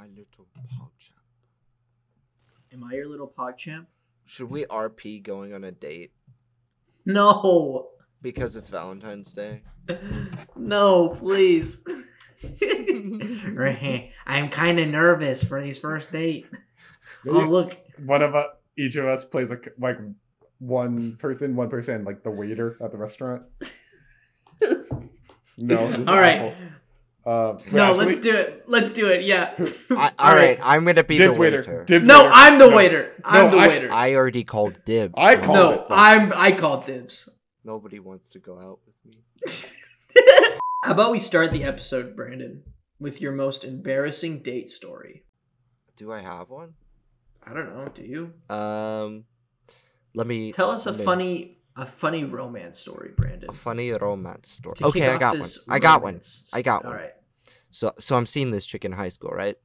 my little pogchamp. Am I your little pogchamp? Should we RP going on a date No. because it's Valentine's Day? no, please. I'm kind of nervous for his first date. Oh, look. One of us, each of us plays like like one person, one person, like the waiter at the restaurant. No. This is All right. awful. Uh, No, actually, let's do it. Let's do it. Yeah. I, All all right. right, I'm gonna be Dibs the waiter. waiter. Dibs No, waiter. I'm the No. waiter. I'm No, the I- waiter. I already called dibs. I so called no, it. I'm I called dibs. Nobody wants to go out with me. How about we start the episode, Brandon, with your most embarrassing date story? Do I have one? I don't know. Do you? Um, let me Tell us a let me- funny a funny romance story, Brandon. a funny romance story. To Okay, I got one. I got one. I got one. right. So, so I'm seeing this chick in high school, right?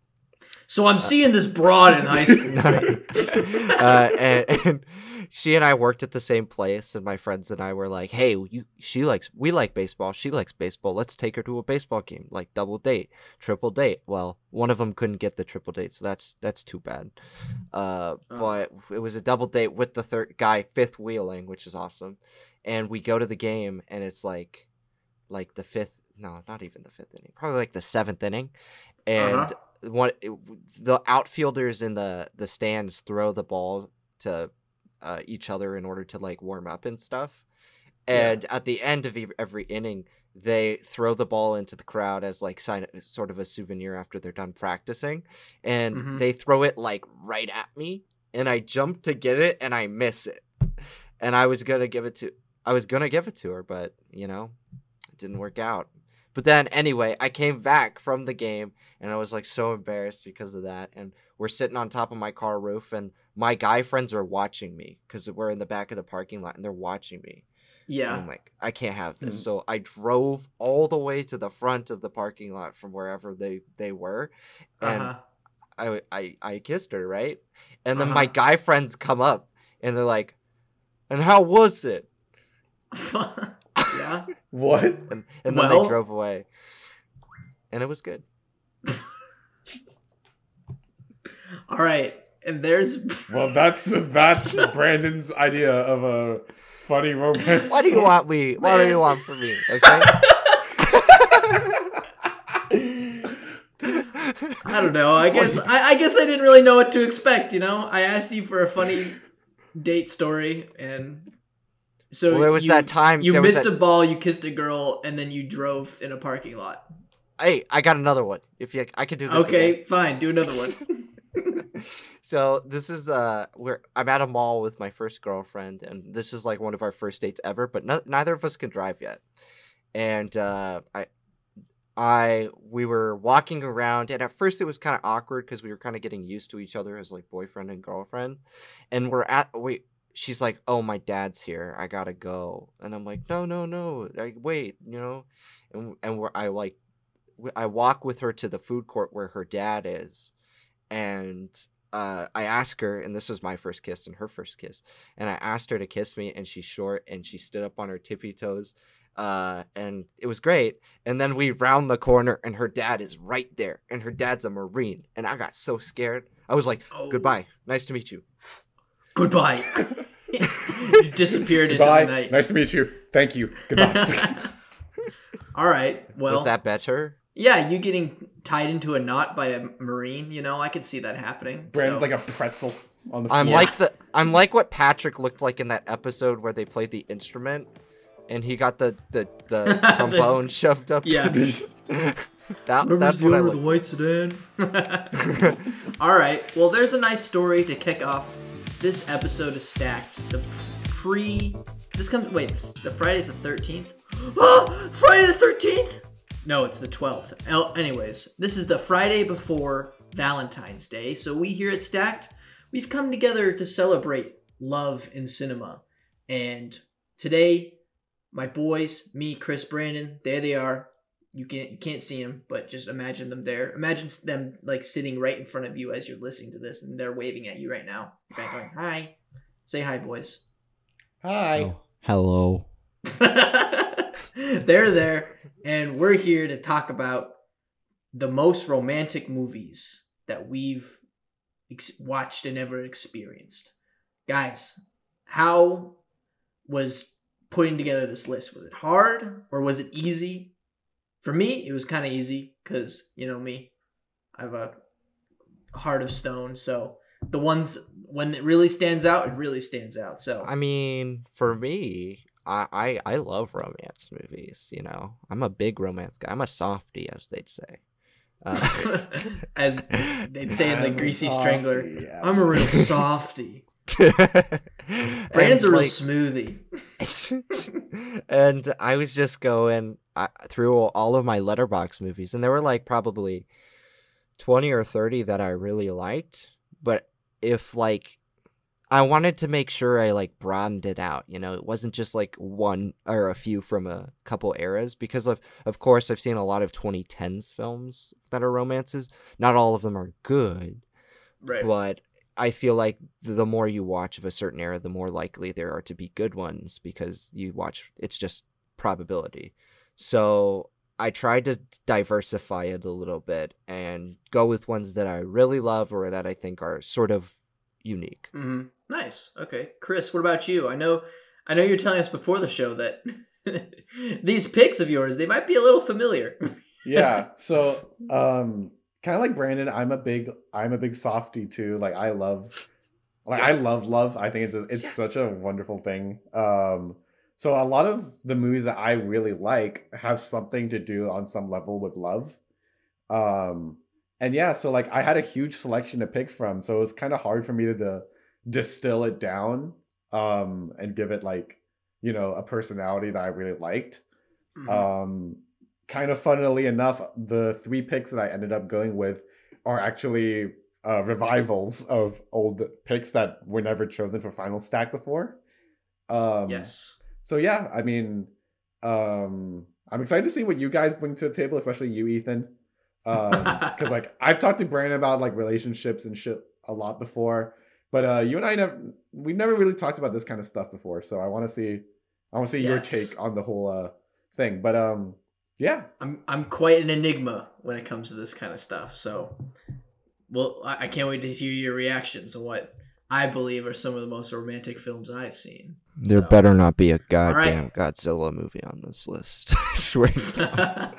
So I'm seeing this broad in high school. uh, and, and she and I worked at the same place, and my friends and I were like, "Hey, you, she likes, we like baseball. She likes baseball. Let's take her to a baseball game, like double date, triple date." Well, one of them couldn't get the triple date, so that's that's too bad. Uh, Oh. but it was a double date with the third guy fifth wheeling, which is awesome. And we go to the game, and it's like, like the fifth. No, not even the fifth inning. Probably like the seventh inning, and Uh-huh. one the outfielders in the the stands throw the ball to uh, each other in order to like warm up and stuff. Yeah. And at the end of every inning, they throw the ball into the crowd as like sign sort of a souvenir after they're done practicing, and Mhm. they throw it like right at me, and I jump to get it and I miss it, and I was gonna give it to I was gonna give it to her, but you know, it didn't work out. But then anyway, I came back from the game and I was like so embarrassed because of that. And we're sitting on top of my car roof, and my guy friends are watching me because we're in the back of the parking lot and they're watching me. And Yeah. I'm like, I can't have this. Mm. So I drove all the way to the front of the parking lot from wherever they they were, and Uh-huh. I I I kissed her right, and then my Uh-huh. guy friends come up and they're like, and how was it? yeah. What? And and then Well- they drove away, and it was good. All right. And there's Well, that's that's Brandon's idea of a funny romance. What do you story. want me? What do you want from me? Okay. I don't know. I guess I, I guess I didn't really know what to expect. You know, I asked you for a funny date story, and so well, there was you, that time. you missed that- a ball, you kissed a girl, and then you drove in a parking lot. Hey, I got another one. If you, I could do this. Okay, again. fine. Do another one. so this is uh, where I'm at a mall with my first girlfriend, and this is like one of our first dates ever. But no, neither of us can drive yet, and uh, I, I, we were walking around, and at first it was kind of awkward because we were kind of getting used to each other as like boyfriend and girlfriend, and we're at wait. She's like, "Oh, my dad's here. I gotta go," and I'm like, "No, no, no. Like, wait, you know," and and we're I like I walk with her to the food court where her dad is, and uh, I ask her, and this was my first kiss and her first kiss, and I asked her to kiss me, and she's short, and she stood up on her tippy toes, uh, and it was great. And then we round the corner, and her dad is right there, and her dad's a marine, and I got so scared. I was like, Oh, "Goodbye, nice to meet you." Goodbye. you disappeared into Goodbye. the night. Nice to meet you. Thank you. Goodbye. All right. Well, was that better? yeah, you getting tied into a knot by a marine. You know, I could see that happening. Brandon's so- like a pretzel on the I'm floor. like the I'm like what Patrick looked like in that episode where they played the instrument, and he got the the, the trombone shoved up. Yeah. that, that's what I look. white sedan? All right. Well, there's a nice story to kick off. This episode is stacked. The pre. This comes. Wait, the Friday's the 13th. Oh, ah, Friday the 13th? No, it's the 12th. El- anyways, this is the Friday before Valentine's Day. So we here at Stacked, we've come together to celebrate love in cinema. And today, my boys, me, Chris, Brandon, there they are. You can't you can't see them, but just imagine them there. Imagine them like sitting right in front of you as you're listening to this, and they're waving at you right now. You're going, "Hi, say hi, boys." Hi. Oh, hello. they're there, and we're here to talk about the most romantic movies that we've ex- watched and ever experienced. Guys, how was putting together this list? Was it hard or was it easy? For me, it was kind of easy because, you know me, I have a heart of stone. So the ones, when it really stands out, it really stands out. So, I mean, for me, I, I I love romance movies. You know, I'm a big romance guy. I'm a softie, as they'd say. Uh, as they'd say in the I'm Greasy softie, Strangler, yeah. I'm a real softie. and, Brandon's a real like, smoothie. and I was just going uh, through all of my Letterboxd movies, and there were like probably twenty or thirty that I really liked. But if like I wanted to make sure I like broadened it out, you know, it wasn't just like one or a few from a couple eras because of of course I've seen a lot of 2010s films that are romances. Not all of them are good, Right. but I feel like the more you watch of a certain era, the more likely there are to be good ones because you watch. It's just probability. So I tried to diversify it a little bit and go with ones that I really love or that I think are sort of unique. hmm Nice. Okay, Chris. What about you? I know. I know you're telling us before the show that these picks of yours they might be a little familiar. yeah so um kind of like brandon i'm a big i'm a big softie too like i love like i love love i think it's just, it's Yes. such a wonderful thing um so a lot of the movies that i really like have something to do on some level with love um and yeah so like i had a huge selection to pick from so it was kind of hard for me to, to distill it down um and give it like you know a personality that i really liked Mhm. um, kind of funnily enough, the three picks that I ended up going with are actually uh, revivals of old picks that were never chosen for final stack before. Um, yes. So yeah, I mean, um, I'm excited to see what you guys bring to the table, especially you, Ethan. Because like I've talked to Brandon about like relationships and shit a lot before, but uh, you and I never we never really talked about this kind of stuff before. So I want to see I want to see Yes. your take on the whole uh thing. But um, yeah, I'm I'm quite an enigma when it comes to this kind of stuff. So, well, I, I can't wait to hear your reactions on what I believe are some of the most romantic films I've seen. There So- better not be a right. goddamn Godzilla movie on this list. I swear.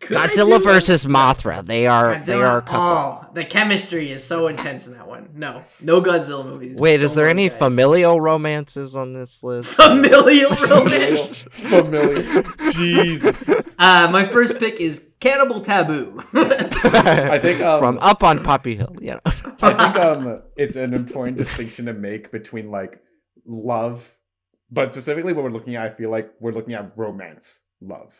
Could I Godzilla do versus Mothra. They are they are a couple. Oh, the chemistry is so intense in that one. No, no Godzilla movies. Wait, is there any guys. familial romances on this list? familial romance? familial. Jesus. uh, my first pick is Cannibal Taboo. I think um, From up on Poppy Hill, Yeah. I think um it's an important distinction to make between like love, but specifically what we're looking at, I feel like we're looking at romance love,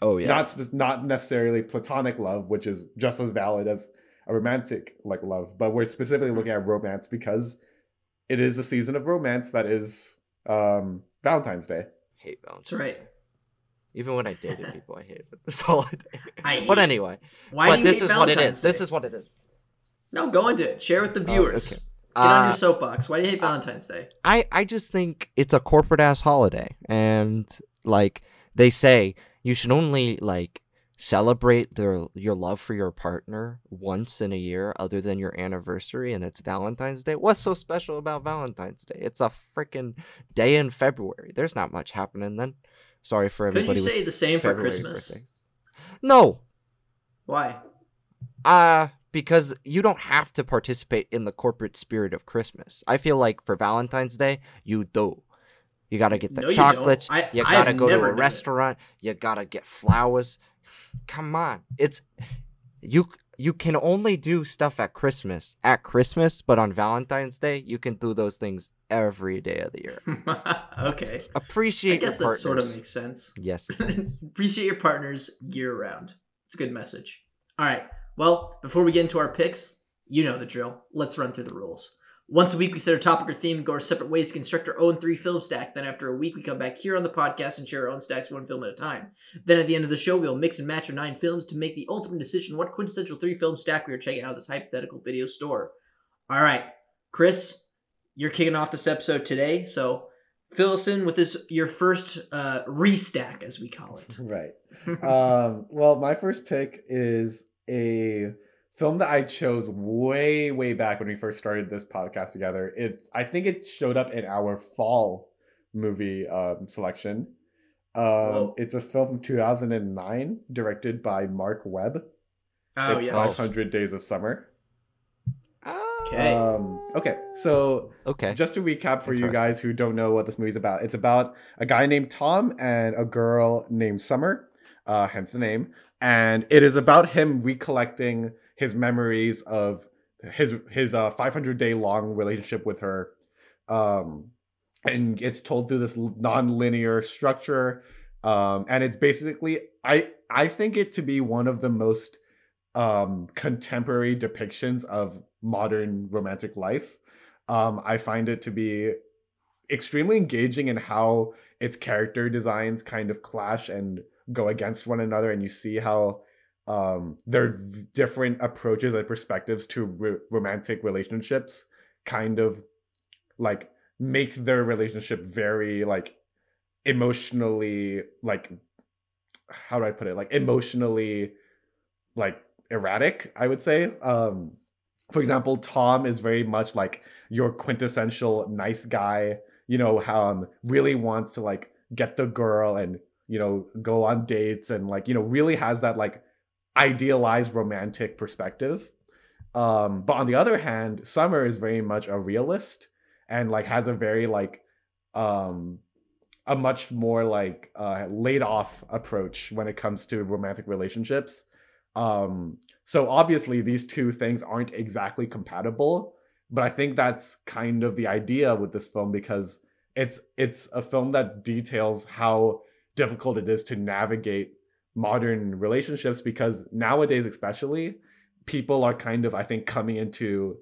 Oh yeah. not not necessarily platonic love, which is just as valid as a romantic like love, but we're specifically looking at romance because it is a season of romance that is um Valentine's Day. hate Valentine's. That's right. Even when I dated people, I hated this holiday. I hate but anyway, Why but do you this hate is what it is. Valentine's is. This is what it is. No, go into it. Share with the Oh, viewers. okay. Get on Uh, your soapbox. Why do you hate Valentine's Day? I I just think it's a corporate ass holiday, and like they say, you should only like celebrate their your love for your partner once in a year, other than your anniversary, and it's Valentine's Day. What's so special about Valentine's Day? It's a freaking day in February. There's not much happening then. Sorry for Couldn't everybody. you say the same for Christmas? birthdays. No, Why? Uh, because you don't have to participate in the corporate spirit of Christmas. I feel like for Valentine's Day, you do. You gotta get the No, you chocolates. I- you gotta go to a done it. restaurant. You gotta get flowers. Come on, it's you. You can only do stuff at Christmas at Christmas, but on Valentine's Day, you can do those things every day of the year. okay. Appreciate. I guess that sort of makes sense. Yes. Appreciate your partners year round. It's a good message. All right. Well, before we get into our picks, you know the drill. Let's run through the rules. Once a week, we set a topic or theme and go our separate ways to construct our own three film stack. Then, after a week, we come back here on the podcast and share our own stacks one film at a time. Then, at the end of the show, we'll mix and match our nine films to make the ultimate decision what quintessential three film stack we are checking out of this hypothetical video store. All right, Chris, you're kicking off this episode today, so fill us in with this your first uh, restack, as we call it. Right. um, well, my first pick is a film that I chose way, way back when we first started this podcast together. It's I think it showed up in our fall movie um, selection. Um, Whoa. it's a film from 2009, directed by Marc Webb. Oh it's yes. 500 Days of Summer. Okay. Um, okay, so okay. just to recap for you guys who don't know what this movie's about, it's about a guy named Tom and a girl named Summer, uh, hence the name. And it is about him recollecting his memories of his his uh, 500 day long relationship with her. Um, and it's told through this non-linear structure. Um, and it's basically I I think it to be one of the most um contemporary depictions of modern romantic life. Um, I find it to be extremely engaging in how its character designs kind of clash and go against one another, and you see how um, their different approaches and perspectives to ro- romantic relationships kind of like make their relationship very like emotionally like how do I put it? Like emotionally like erratic I would say. Um for example Tom is very much like your quintessential nice guy you know how um really wants to like get the girl and you know go on dates and like you know really has that like idealized romantic perspective. Um but on the other hand Summer is very much a realist and like has a very like um a much more like uh laid off approach when it comes to romantic relationships. Um so obviously these two things aren't exactly compatible but i think that's kind of the idea with this film because it's it's a film that details how difficult it is to navigate modern relationships because nowadays especially people are kind of i think coming into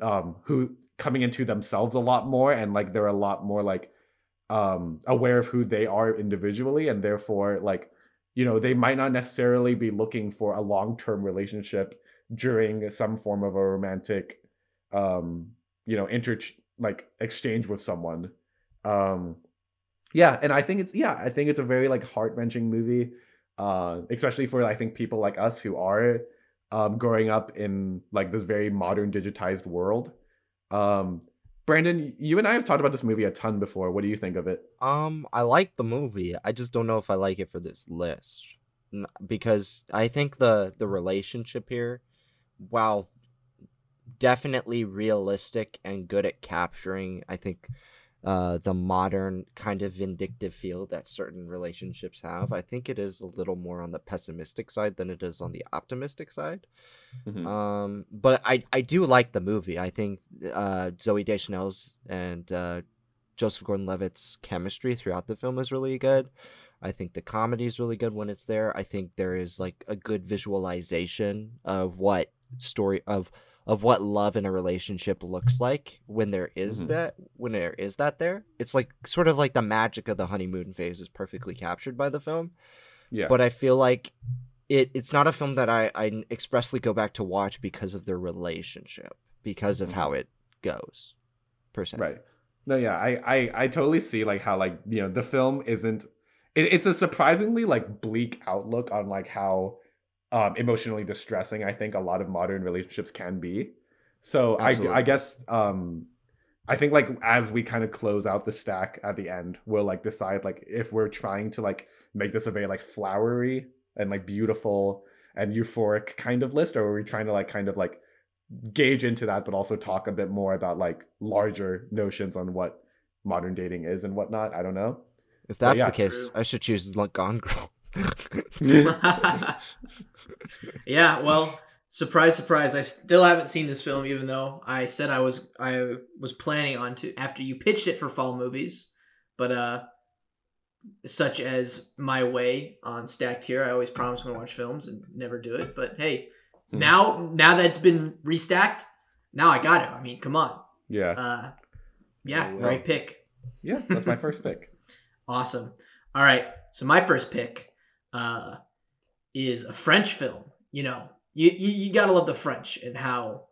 um who coming into themselves a lot more and like they're a lot more like um aware of who they are individually and therefore like you know they might not necessarily be looking for a long-term relationship during some form of a romantic um you know inter like exchange with someone. Um yeah and i think it's yeah i think it's a very like heart-wrenching movie uh especially for i think people like us who are um growing up in like this very modern digitized world. Um brandon you and i have talked about this movie a ton before. What do you think of it? Um, I like the movie. I just don't know if I like it for this list. Because I think the the relationship here, while definitely realistic and good at capturing, I think, uh, the modern kind of vindictive feel that certain relationships have. I think it is a little more on the pessimistic side than it is on the optimistic side. Mhm. Um, but I I do like the movie. I think uh, Zooey Deschanel's and uh, Joseph Gordon-Levitt's chemistry throughout the film is really good. I think the comedy is really good when it's there. I think there is like a good visualization of what story of of what love in a relationship looks like when there is Mhm. that when there is that there. It's like sort of like the magic of the honeymoon phase is perfectly captured by the film yeah but I feel like it it's not a film that I, I expressly go back to watch because of their relationship, because of Mhm. how it goes, per se. Right. No, yeah, I, I, I totally see like how like you know the film isn't. It, it's a surprisingly like bleak outlook on like how um, emotionally distressing I think a lot of modern relationships can be. So I, I guess um, I think like as we kind of close out the stack at the end, we'll like decide like if we're trying to like make this a very like flowery and like beautiful and euphoric kind of list, or are we trying to like kind of like gauge into that, but also talk a bit more about like larger notions on what modern dating is and whatnot. I don't know. If that's yeah. the case, True. I should choose like Gone Girl. yeah, well, surprise, surprise. I still haven't seen this film, even though I said I was I was planning on to after you pitched it for fall movies. But uh, such as My Way on Stacked here, I always promise I'm gonna watch films and never do it. But hey, Hmm. now now that it's been restacked, now I got it. I mean, come on. Yeah. Uh, yeah, well. great pick. Yeah, that's my first pick. Awesome. All right. So my first pick uh, is a French film. You know, you, you you gotta love the French and how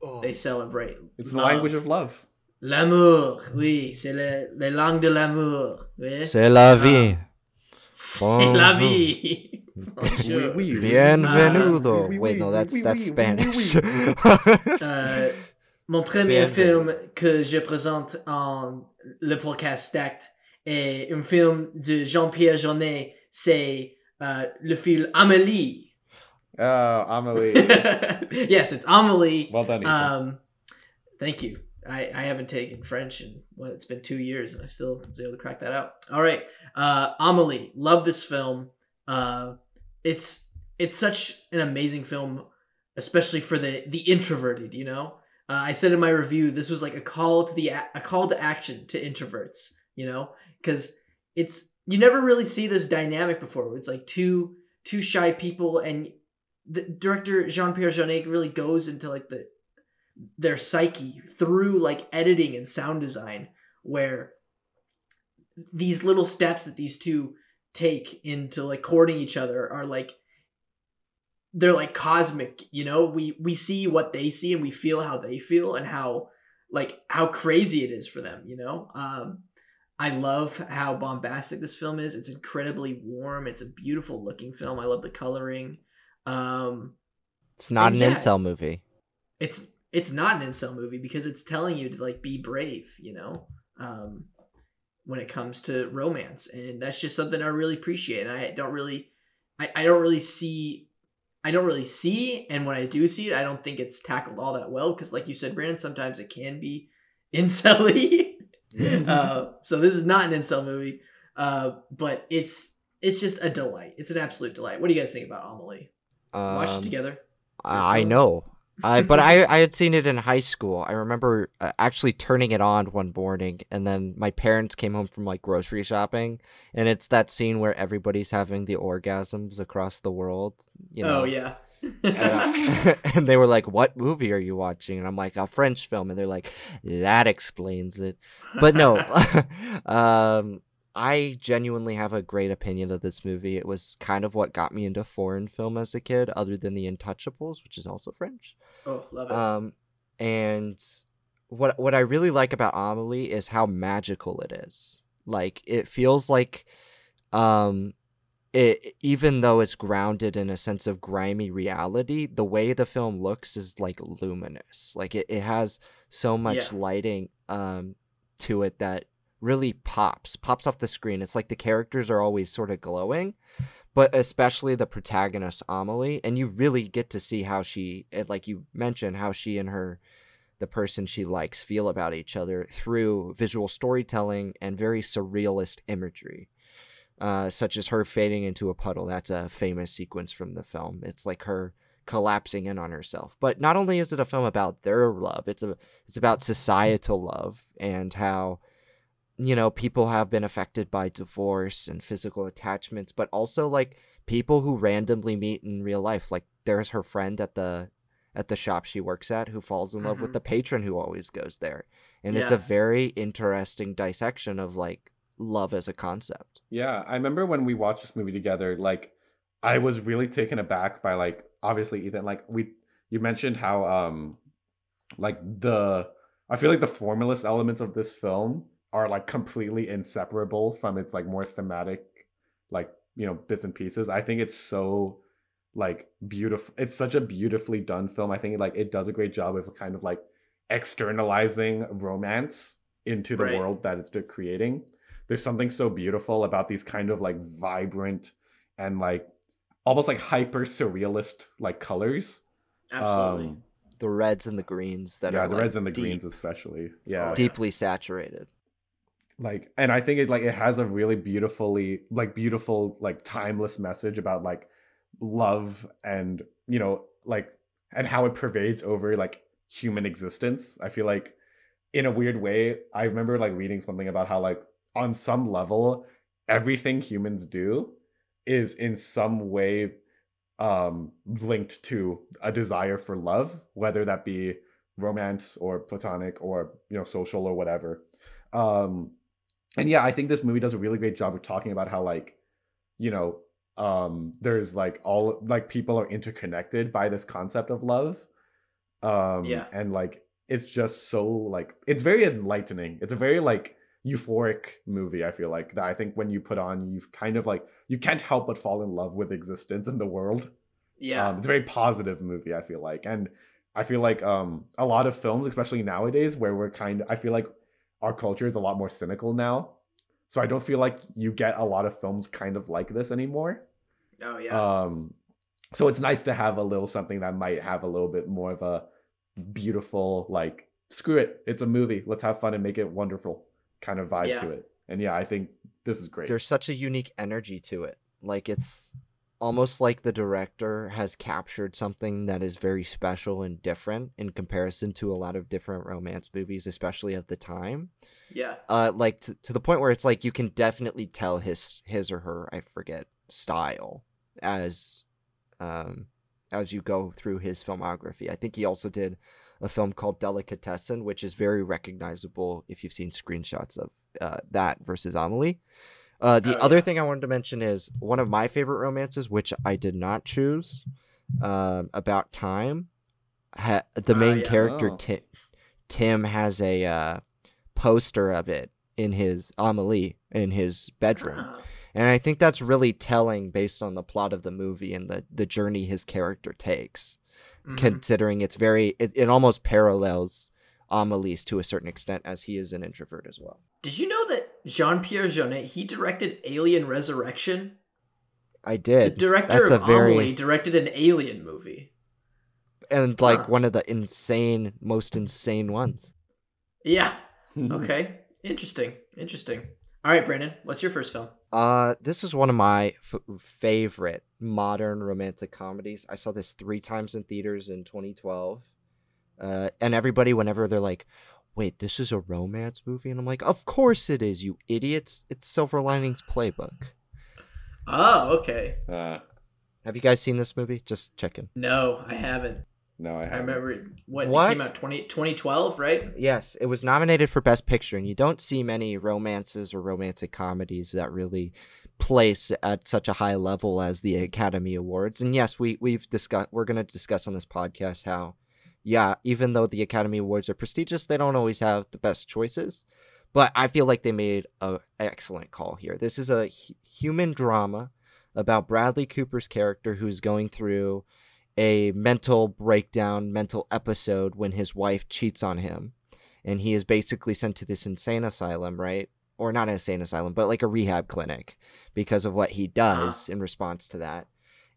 oh. they celebrate. It's the language of love. l'amour. Oui, c'est le, la langue de l'amour. Oui. C'est la ah. vie. C'est la vie. Bonjour. Oui, oui, oui. Bienvenido. oui, oui, Wait, no, that's that's oui, oui, Spanish. Euh, mon premier Bienvenue. film que je présente en le podcast Stacked est un film de Jean-Pierre Jeunet. C'est euh, le film Amélie. Oh, Amelie. yes, it's Amélie. well done, Ethan. Um, thank you. I, I haven't taken French in well, it's been two years, and I still was able to crack that out. All right, uh, Amelie, love this film. Uh, it's it's such an amazing film, especially for the the introverted. You know, uh, I said in my review this was like a call to the a a call to action to introverts. You know, because it's you never really see this dynamic before. It's like two two shy people, and the director Jean Pierre Jeunet really goes into like the their psyche through like editing and sound design where these little steps that these two take into like courting each other are like they're like cosmic you know we we see what they see and we feel how they feel and how like how crazy it is for them you know um i love how bombastic this film is it's incredibly warm it's a beautiful looking film i love the coloring um it's not an Yeah. incel movie. it's it's not an incel movie because it's telling you to like be brave, you know, um, when it comes to romance, and that's just something I really appreciate. And I don't really, I, I don't really see, I don't really see, and when I do see it, I don't think it's tackled all that well because, like you said, Brandon, sometimes it can be incel-y. uh, so this is not an incel movie, uh, but it's it's just a delight. It's an absolute delight. What do you guys think about Amelie? Watch it Um, together. I I know. I but I I had seen it in high school. I remember uh, actually turning it on one morning, and then my parents came home from like grocery shopping, and it's that scene where everybody's having the orgasms across the world. You know? oh yeah. Uh, and they were like, "What movie are you watching?" And I'm like, "A French film." And they're like, "That explains it." But no, um, I genuinely have a great opinion of this movie. It was kind of what got me into foreign film as a kid, other than The Untouchables, which is also French. oh, love it. Um, and what what I really like about Amelie is how magical it is. Like it feels like, um, it even though it's grounded in a sense of grimy reality, the way the film looks is like luminous. Like it, it has so much Yeah. lighting um to it that really pops pops off the screen. It's like the characters are always sort of glowing but especially the protagonist Amelie, and you really get to see how she, like you mentioned, how she and her, the person she likes, feel about each other through visual storytelling and very surrealist imagery, uh, such as her fading into a puddle. That's a famous sequence from the film. It's like her collapsing in on herself. But not only is it a film about their love, it's a it's about societal love and how you know people have been affected by divorce and physical attachments but also like people who randomly meet in real life like there's her friend at the at the shop she works at who falls in love with Mhm. the patron who always goes there and it's a very interesting dissection of like love as a concept Yeah, I remember when we watched this movie together, like I was really taken aback by like obviously Ethan, like we you mentioned how um like the I feel like the formalist elements of this film are like completely inseparable from its like more thematic like you know bits and pieces. I think it's so like beautiful it's such a beautifully done film. I think like it does a great job of kind of like externalizing romance into the Right. world that it's creating there's something so beautiful about these kind of like vibrant and like almost like hyper surrealist like colors. Absolutely. Um, the reds and the greens that yeah, are the like, reds and the deep- greens especially. Oh, Yeah. yeah. deeply saturated Like and I think it like it has a really beautifully like beautiful like timeless message about like love and you know like and how it pervades over like human existence. I feel like in a weird way, I remember like reading something about how like on some level everything humans do is in some way um linked to a desire for love, whether that be romance or platonic or you know social or whatever. Um and yeah, I think this movie does a really great job of talking about how like you know um there's like all like people are interconnected by this concept of love um Yeah. and like it's just so like it's very enlightening it's a very like euphoric movie. I feel like that. I think when you put on, you've kind of like you can't help but fall in love with existence in the world. Yeah. Um, it's a very positive movie. I feel like, and I feel like um a lot of films, especially nowadays, where we're kind of, I feel like our culture is a lot more cynical now. So I don't feel like you get a lot of films kind of like this anymore. oh yeah. Um, so it's nice to have a little something that might have a little bit more of a beautiful, like, screw it, it's a movie, let's have fun and make it wonderful kind of vibe Yeah. to it. And yeah, I think this is great. There's such a unique energy to it. Like it's almost like the director has captured something that is very special and different in comparison to a lot of different romance movies, especially at the time. yeah. Uh, like to, to the point where it's like you can definitely tell his his or her I forget style as um as you go through his filmography. I think he also did a film called Delicatessen, which is very recognizable if you've seen screenshots of uh, that versus Amelie. Uh, the Oh, other yeah. thing I wanted to mention is one of my favorite romances, which I did not choose, um, about time. Ha- the Ah, main yeah. character Oh. Tim, Tim has a uh, poster of it in his Amelie in his bedroom. And I think that's really telling based on the plot of the movie and the, the journey his character takes, Mhm. considering it's very, it, it almost parallels Amelie's to a certain extent as he is an introvert as well. Did you know that Jean Pierre Jeunet he directed Alien Resurrection? I did. The did. director That's a of very- Amelie directed an Alien movie. And like Huh. one of the insane, most insane ones. Yeah. Okay. Interesting. Interesting. All right, Brandon. What's your first film? Uh, this is one of my f- favorite modern romantic comedies. I saw this three times in theaters in 2012. Uh, and everybody, whenever they're like, "Wait, this is a romance movie," and I'm like, "Of course it is, you idiots! It's Silver Linings Playbook." Oh, okay. uh, Have you guys seen this movie? Just checking. No, I haven't. no, I I haven't. remember it- what, What? it came out 20, 2012, right? Yes, it was nominated for Best Picture, and you don't see many romances or romantic comedies that really place at such a high level as the Academy Awards. And yes, we we've discussed we're going to discuss on this podcast how yeah, even though the Academy Awards are prestigious, they don't always have the best choices. But I feel like they made a excellent call here. This is a human drama about Bradley Cooper's character who's going through a mental breakdown, mental episode when his wife cheats on him. And he is basically sent to this insane asylum, right? Or not an insane asylum, but like a rehab clinic because of what he does in response to that.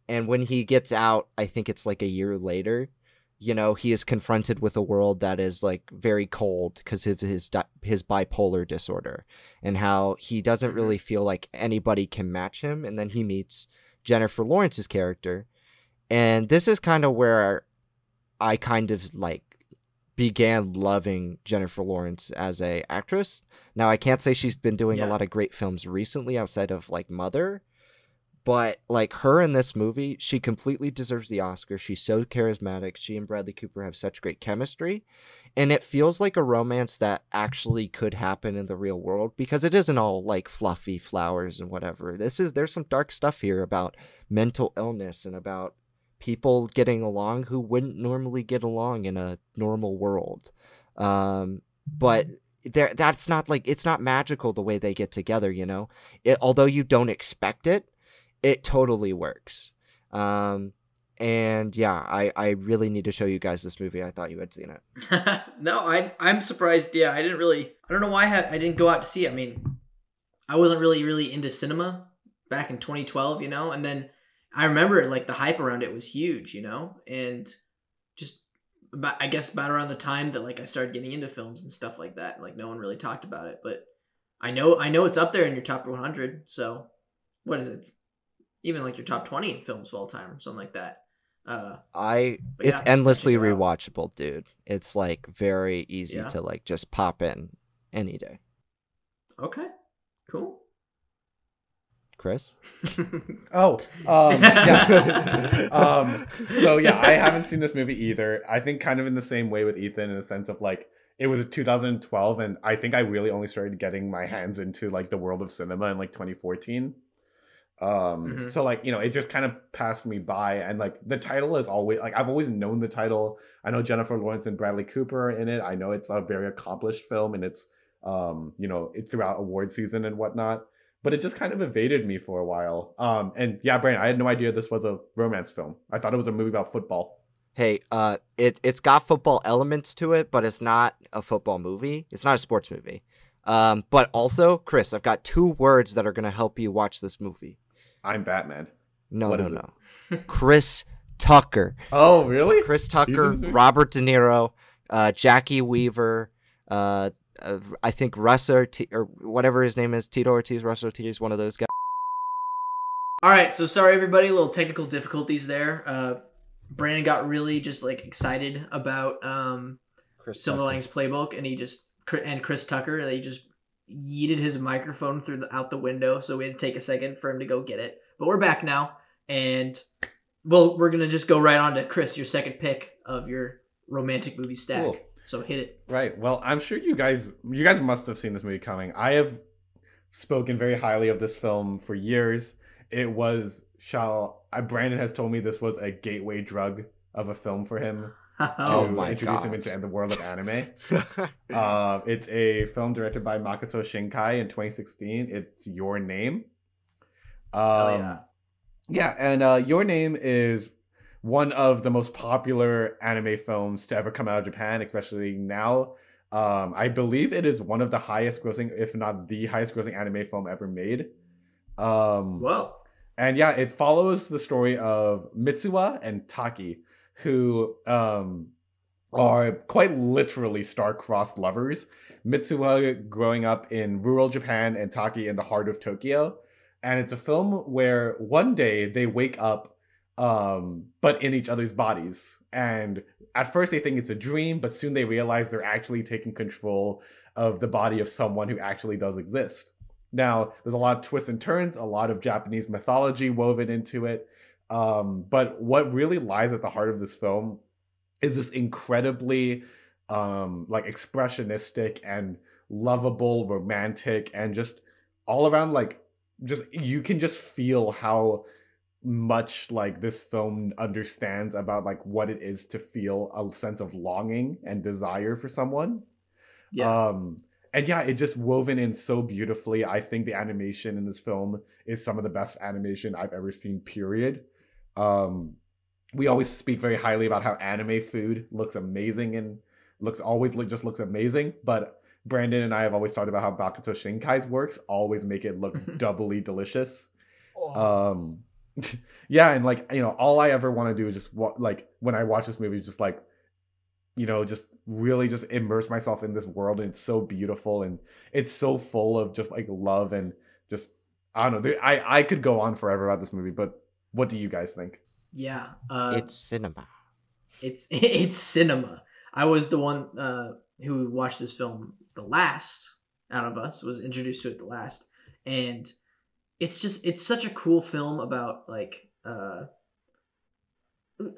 And when he gets out, I think it's like a year later, you know, he is confronted with a world that is like very cold because of his di- his bipolar disorder and how he doesn't Mhm. really feel like anybody can match him. And then he meets Jennifer Lawrence's character, and this is kind of where I kind of like began loving Jennifer Lawrence as a actress. Now I can't say she's been doing Yeah. a lot of great films recently outside of like Mother, but like her in this movie, she completely deserves the Oscar. She's so charismatic. She and Bradley Cooper have such great chemistry, and it feels like a romance that actually could happen in the real world because it isn't all like fluffy flowers and whatever. This is there's some dark stuff here about mental illness and about people getting along who wouldn't normally get along in a normal world. Um, but there that's not like it's not magical the way they get together, you know. It, although you don't expect it, it totally works. Um, and yeah, I I really need to show you guys this movie. I thought you had seen it. no, I I'm surprised. Yeah, I didn't really. I don't know why I, had, I didn't go out to see. it. I mean, I wasn't really really into cinema back in 2012, you know. And then I remember like the hype around it was huge, you know, and just about I guess about around the time that like I started getting into films and stuff like that. Like no one really talked about it, but I know I know it's up there in your top 100. So what is it? Even like your top 20 films of all time or something like that. Uh, I it's yeah, endlessly check it out. rewatchable, dude. It's like very easy Yeah. to like just pop in any day. okay, cool. Chris, Oh, um, yeah. um, so yeah, I haven't seen this movie either. I think kind of in the same way with Ethan in the sense of like it was a 2012, and I think I really only started getting my hands into like the world of cinema in like 2014. Um, Mhm. so like you know, it just kind of passed me by, and like the title is always like I've always known the title. I know Jennifer Lawrence and Bradley Cooper are in it. I know it's a very accomplished film, and it's um, you know, it, throughout award season and whatnot. But it just kind of evaded me for a while. Um, and yeah, Brandon, I had no idea this was a romance film. I thought it was a movie about football. Hey, uh, it it's got football elements to it, but it's not a football movie. It's not a sports movie. Um, but also, Chris, I've got two words that are gonna help you watch this movie. I'm Batman. No, What no, no. Chris Tucker. Oh, really? Chris Tucker. Robert De Niro, uh, Jacki Weaver, uh, uh, I think Russ Ortiz, or whatever his name is, Tito Ortiz, Russ Ortiz, one of those guys. All right, so sorry everybody, little technical difficulties there. Uh, Brandon got really just like excited about um, Chris Silver Linings Playbook, and he just and Chris Tucker, and he just yeeted his microphone through the out the window. So we had to take a second for him to go get it. But we're back now, and well, we're gonna just go right on to Chris, your second pick of your romantic movie stack. Cool. So hit it. Right. Well, I'm sure you guys you guys must have seen this movie coming. I have spoken very highly of this film for years. It was shall I Brandon has told me this was a gateway drug of a film for him to Oh my introduce him into the world of anime. Uh, it's a film directed by Makoto Shinkai in 2016. It's Your Name. Um, Hell yeah. yeah, and uh, Your Name is one of the most popular anime films to ever come out of Japan, especially now. Um, I believe it is one of the highest grossing, if not the highest grossing anime film ever made. Um, Well, and yeah, it follows the story of Mitsuha and Taki, who um, are quite literally star-crossed lovers. Mitsuha growing up in rural Japan and Taki in the heart of Tokyo. And it's a film where one day they wake up, um, but in each other's bodies. And at first they think it's a dream, but soon they realize they're actually taking control of the body of someone who actually does exist. Now, there's a lot of twists and turns, a lot of Japanese mythology woven into it. Um, but what really lies at the heart of this film is this incredibly um like expressionistic and lovable, romantic, and just all around like just you can just feel how much like this film understands about like what it is to feel a sense of longing and desire for someone. yeah. Um, and yeah, it just woven in so beautifully. I think the animation in this film is some of the best animation I've ever seen. Period. Um, we always speak very highly about how anime food looks amazing and looks always look, just looks amazing. But Brandon and I have always talked about how Makoto Shinkai's works always make it look doubly delicious. Oh. Um, yeah, and like you know, all I ever want to do is just wa- like when I watch this movie, just like you know, just really just immerse myself in this world, and it's so beautiful and it's so full of just like love and just I don't know. there- I I could go on forever about this movie, but what do you guys think? yeah. Uh, it's cinema. it's it's cinema. I was the one uh, who watched this film the last out of us. Was introduced to it the last, and it's just it's such a cool film about like uh,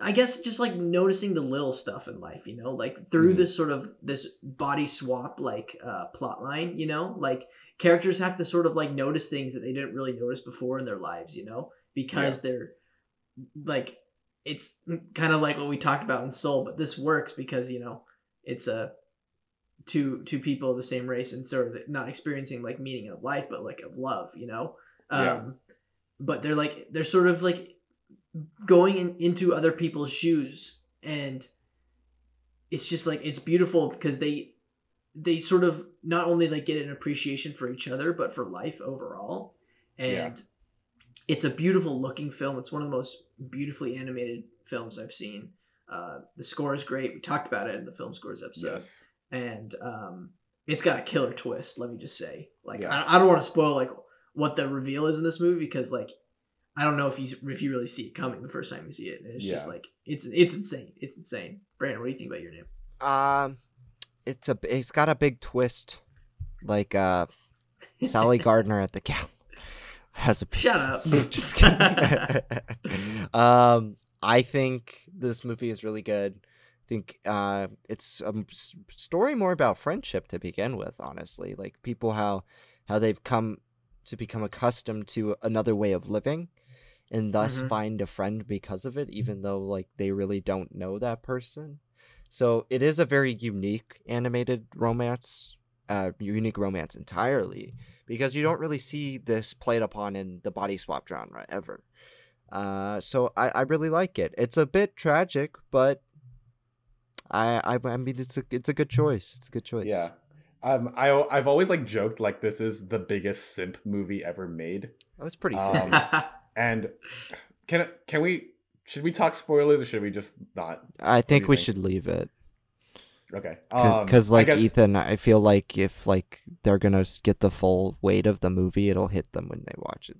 I guess just like noticing the little stuff in life, you know, like through Mhm. this sort of this body swap like uh, plot line, you know, like characters have to sort of like notice things that they didn't really notice before in their lives, you know, because they're like it's kind of like what we talked about in Soul, but this works because you know it's a two two people of the same race and sort of not experiencing like meaning of life, but like of love, you know. Um, Yeah. But they're like they're sort of like going in, into other people's shoes, and it's just like it's beautiful because they they sort of not only like get an appreciation for each other, but for life overall, and Yeah. it's a beautiful looking film. It's one of the most beautifully animated films I've seen. Uh, the score is great. We talked about it in the film scores episode, and um, it's got a killer twist. Let me just say, like, Yeah. I, I don't want to spoil like what the reveal is in this movie because like I don't know if you if you really see it coming the first time you see it. And it's just like it's it's insane. It's insane. Brandon, what do you think about your name? Um, it's a it's got a big twist, like uh, Sally Gardner at the gal has a big Shut up. twist. Just kidding. um, I think this movie is really good. I think uh, it's a story more about friendship to begin with. Honestly, like people how how they've come to become accustomed to another way of living, and thus Mhm. find a friend because of it, even though like they really don't know that person. So it is a very unique animated romance uh, unique romance entirely because you don't really see this played upon in the body swap genre ever. Uh, so I, I really like it. It's a bit tragic, but I, I I mean it's a it's a good choice. It's a good choice. Yeah. Um, I I've always like joked like this is the biggest simp movie ever made. Oh, it's pretty Um. And can can we should we talk spoilers or should we just not? I think we think? should leave it Okay. because Um, I like guess- Ethan, I feel like if like they're gonna get the full weight of the movie, it'll hit them when they watch it.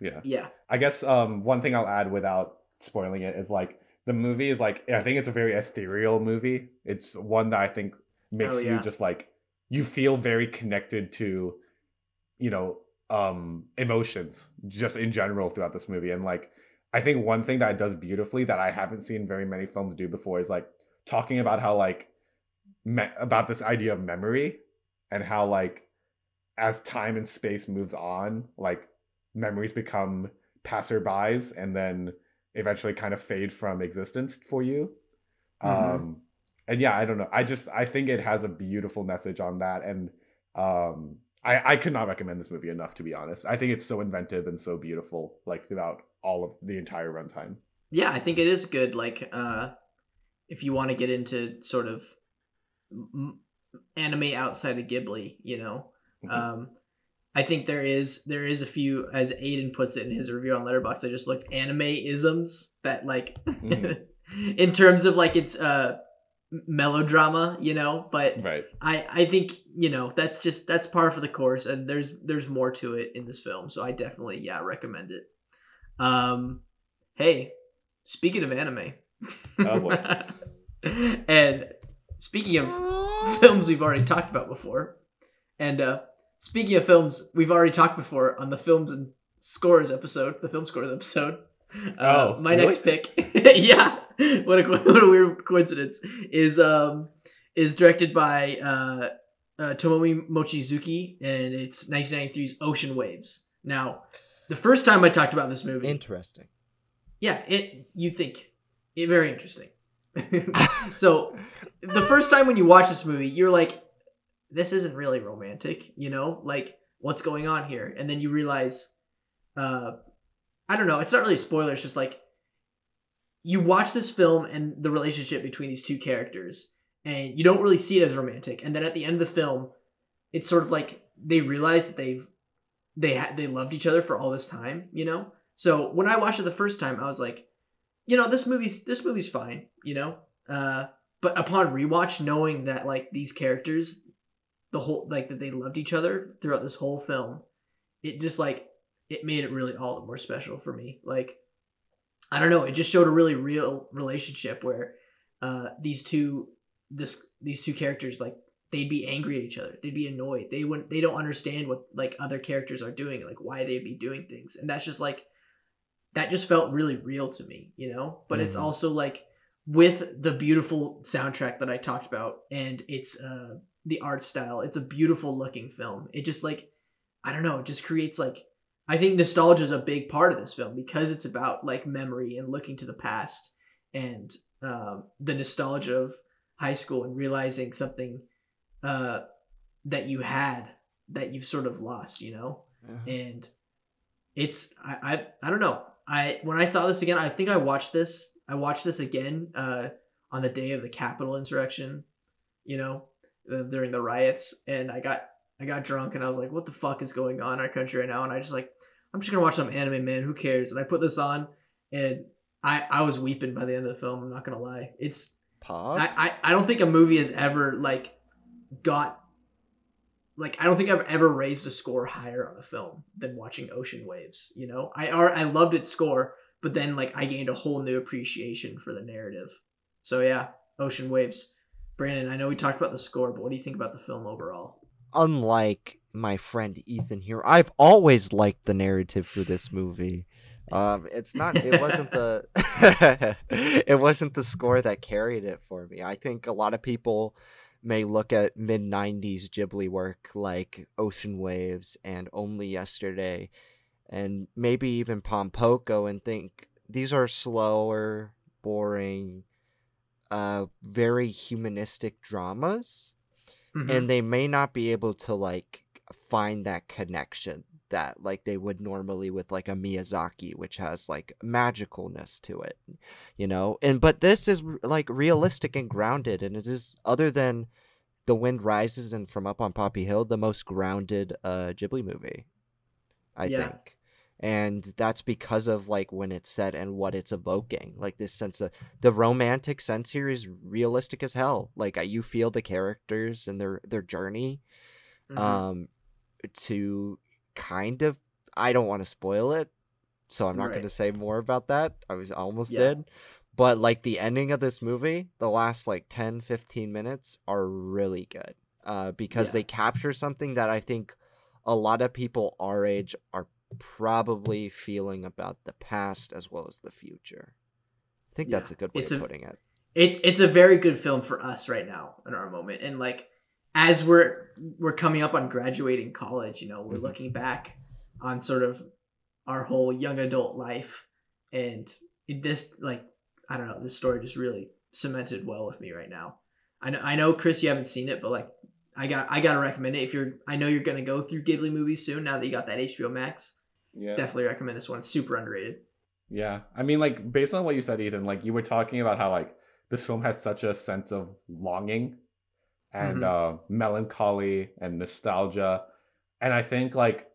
Yeah. yeah. I guess um one thing I'll add without spoiling it is like the movie is like I think it's a very ethereal movie. It's one that I think makes Oh, you just like you feel very connected to you know um emotions just in general throughout this movie and like I think one thing that it does beautifully that I haven't seen very many films do before is like talking about how like me- about this idea of memory and how like as time and space moves on like memories become passerbys and then eventually kind of fade from existence for you Mhm. um and yeah i don't know i just i think it has a beautiful message on that and um i i could not recommend this movie enough to be honest i think it's so inventive and so beautiful like throughout all of the entire runtime Yeah, I think it is good. Like, uh, if you want to get into sort of m- anime outside of Ghibli, you know, Mhm. um, I think there is there is a few, as Aiden puts it in his review on Letterboxd. I just looked anime isms that like, Mhm. in terms of like its uh melodrama, you know. But right I I think you know that's just that's par for the course, and there's there's more to it in this film. So I definitely yeah recommend it. Um, hey, speaking of anime, Oh, boy. and speaking of films we've already talked about before, and uh, speaking of films we've already talked before on the films and scores episode, the film scores episode. Uh, Oh, my really? next pick, yeah, what a what a weird coincidence is um is directed by uh, uh Tomomi Mochizuki and it's 1993's Ocean Waves. Now, the first time I talked about this movie, Interesting. yeah, it you think it very interesting. so the first time when you watch this movie, you're like, this isn't really romantic, you know? Like, what's going on here? And then you realize, uh, I don't know, it's not really a spoiler, it's just like, you watch this film and the relationship between these two characters, and you don't really see it as romantic. And then at the end of the film, it's sort of like they realize that they've they had they loved each other for all this time, you know? So when I watched it the first time, I was like, you know, this movie's this movie's fine, you know. Uh, but upon rewatch, knowing that like these characters, the whole like that they loved each other throughout this whole film, it just like it made it really all the more special for me. Like, I don't know, it just showed a really real relationship where uh, these two this these two characters like they'd be angry at each other they'd be annoyed they wouldn't they don't understand what like other characters are doing like why they'd be doing things and that's just like that just felt really real to me you know but it's Mhm. also like with the beautiful soundtrack that i talked about and it's uh the art style it's a beautiful looking film it just like i don't know it just creates like i think nostalgia is a big part of this film because it's about like memory and looking to the past and um, the nostalgia of high school and realizing something uh, that you had that you've sort of lost, you know? And it's I, I I don't know. I when I saw this again, I think I watched this. I watched this again uh, on the day of the Capitol insurrection, you know, uh, during the riots, and I got I got drunk and I was like, "What the fuck is going on in our country right now?" And I just like, I'm just gonna watch some anime, man. Who cares? And I put this on, and I I was weeping by the end of the film. I'm not gonna lie. It's Pog? I, I I don't think a movie has ever like got like I don't think I've ever raised a score higher on a film than watching Ocean Waves. You know, I are I loved its score, but then like I gained a whole new appreciation for the narrative. So yeah, Ocean Waves. Brandon, I know we talked about the score, but what do you think about the film overall? Unlike my friend Ethan here, I've always liked the narrative for this movie. Um, it's not. It wasn't the. it wasn't the score that carried it for me. I think a lot of people may look at mid '90s Ghibli work like Ocean Waves and Only Yesterday, and maybe even Pompoko, and think these are slower, boring, uh, very humanistic dramas. Mhm. and they may not be able to like find that connection that like they would normally with like a Miyazaki which has like magicalness to it you know and but this is like realistic and grounded and it is other than The Wind Rises and From Up on Poppy Hill the most grounded uh Ghibli movie I Yeah. think and that's because of like when it's set and what it's evoking like this sense of the romantic sense here is realistic as hell like you feel the characters and their their journey Mhm. um to kind of i don't want to spoil it so i'm not going to say more about that i was almost Yeah. did but like the ending of this movie the last like 10 15 minutes are really good uh because Yeah. they capture something that i think a lot of people our age are probably feeling about the past as well as the future. I think that's a good way It's of a- putting it. it's it's a very good film for us right now in our moment and like as we're we're coming up on graduating college you know we're Mhm. looking back on sort of our whole young adult life and it, this like i don't know this story just really cemented well with me right now. I know i know chris you haven't seen it but like i got i gotta recommend it. If you're i know you're gonna go through ghibli movies soon now that you got that hbo max Yeah. definitely recommend this one it's super underrated Yeah. I mean, like, based on what you said, Ethan, like, you were talking about how, like, this film has such a sense of longing and uh, melancholy and nostalgia. And I think, like,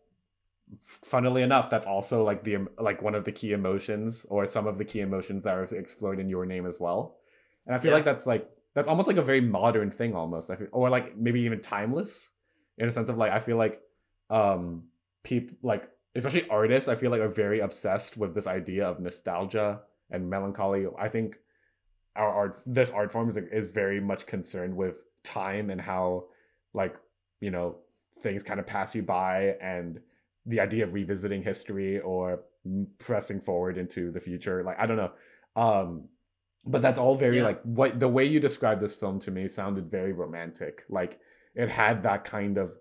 funnily enough, that's also, like, the like one of the key emotions or some of the key emotions that are explored in your name as well. And I feel Yeah. like that's, like, that's almost like a very modern thing almost. I feel, or, like, maybe even timeless in a sense of, like, I feel like, um, people, like, especially artists, I feel like are very obsessed with this idea of nostalgia and melancholy. I think our art, this art form is, is very much concerned with time and how, like, you know, things kind of pass you by and the idea of revisiting history or pressing forward into the future. Like, I don't know. Um, but that's all very Yeah. like what the way you described this film to me sounded very romantic. Like it had that kind of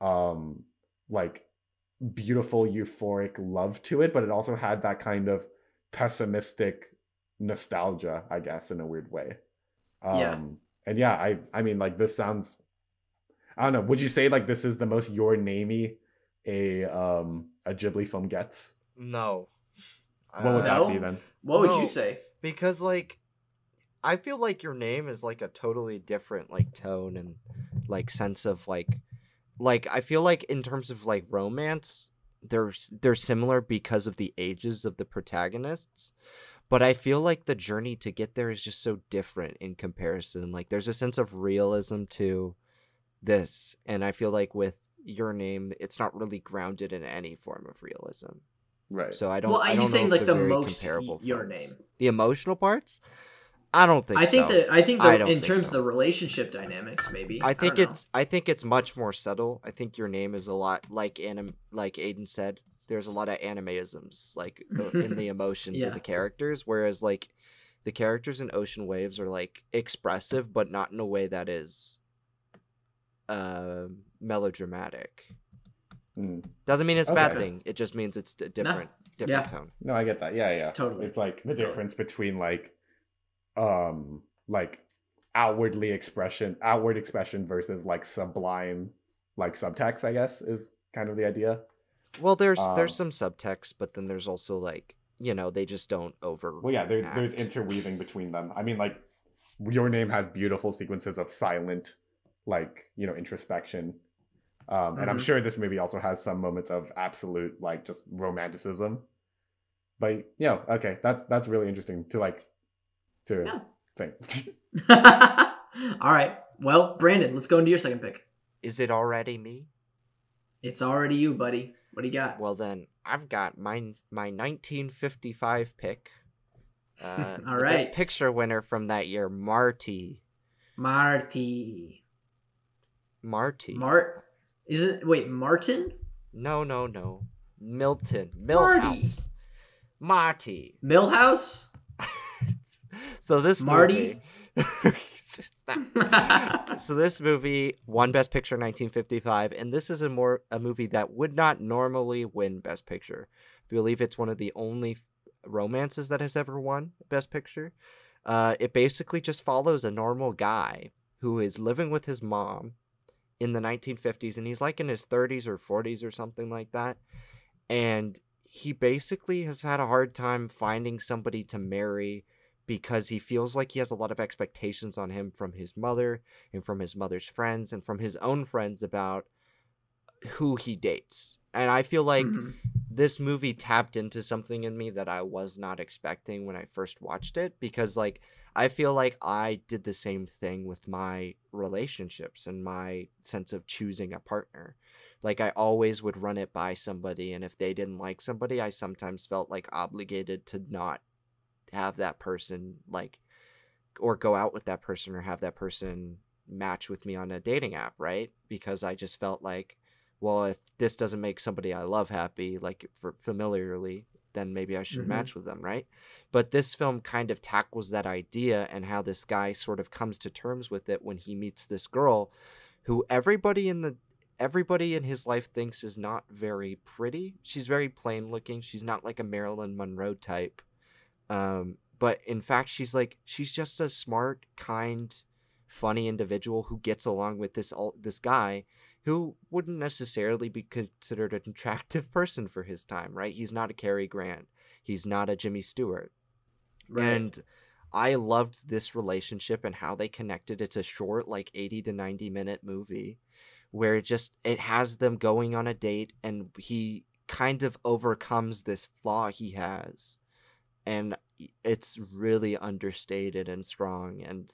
um like beautiful euphoric love to it but it also had that kind of pessimistic nostalgia i guess in a weird way um Yeah. and yeah i i mean like this sounds i don't know would you say like this is the most your namey a um a ghibli film gets no what would Uh, that be then what would No. you say because like i feel like your name is like a totally different like tone and like sense of like like i feel like in terms of like romance they're they're similar because of the ages of the protagonists but i feel like the journey to get there is just so different in comparison like there's a sense of realism to this and i feel like with your name it's not really grounded in any form of realism. Right. So i don't well I are you don't know saying like the most comparable y- your films. name? The emotional parts i don't think I think so. that I think I the, don't in think terms so. of the relationship dynamics, maybe. I think don't know. it's I think it's much more subtle. I think your name is a lot like anim like Aiden said. There's a lot of animisms like uh, in the emotions Yeah. of the characters, whereas like the characters in Ocean Waves are like expressive, but not in a way that is uh, melodramatic. Mm. Doesn't mean it's a bad thing. It just means it's a different different Yeah. tone. No, I get that. Yeah, yeah. Totally. It's like the difference between like um like outwardly expression outward expression versus like sublime like subtext, I guess, is kind of the idea. Well, there's Um, there's some subtext, but then there's also like you know they just don't over. Well yeah, there, there's interweaving between them. I mean like your name has beautiful sequences of silent like, you know, introspection. Um and I'm Mhm. sure this movie also has some moments of absolute like just romanticism. But yeah, okay, that's that's really interesting to like to Yeah. think. All right. Well, Brandon, let's go into your second pick. Is it already me? It's already you, buddy. What do you got? Well then, I've got my my 1955 pick. Uh, All the right. Best Picture winner from that year, Marty. Marty. Marty. Mart. Is it wait Martin? no, no, no. Milton. Marty. Marty. Millhouse? so this Marty? movie. So this movie won Best Picture in 1955, and this is a more a movie that would not normally win Best Picture. I believe it's one of the only romances that has ever won Best Picture. Uh, it basically just follows a normal guy who is living with his mom in the 1950s and he's like in his 30s or 40s or something like that. And he basically has had a hard time finding somebody to marry because he feels like he has a lot of expectations on him from his mother and from his mother's friends and from his own friends about who he dates. And I feel like Mhm. this movie tapped into something in me that I was not expecting when I first watched it because like I feel like I did the same thing with my relationships and my sense of choosing a partner. Like I always would run it by somebody and if they didn't like somebody, I sometimes felt like obligated to not have that person like or go out with that person or have that person match with me on a dating app, right? Because I just felt like well, if this doesn't make somebody I love happy, like for familiarly, then maybe I should Mhm. match with them, right? But this film kind of tackles that idea and how this guy sort of comes to terms with it when he meets this girl who everybody in the everybody in his life thinks is not very pretty. She's very plain looking. She's not like a Marilyn Monroe type. Um, but in fact, she's like she's just a smart, kind, funny individual who gets along with this al- this guy who wouldn't necessarily be considered an attractive person for his time, right? He's not a Cary Grant. He's not a Jimmy Stewart. Right. And I loved this relationship and how they connected. It's a short, like 80 to 90 minute movie where it just it has them going on a date and he kind of overcomes this flaw he has. And it's really understated and strong and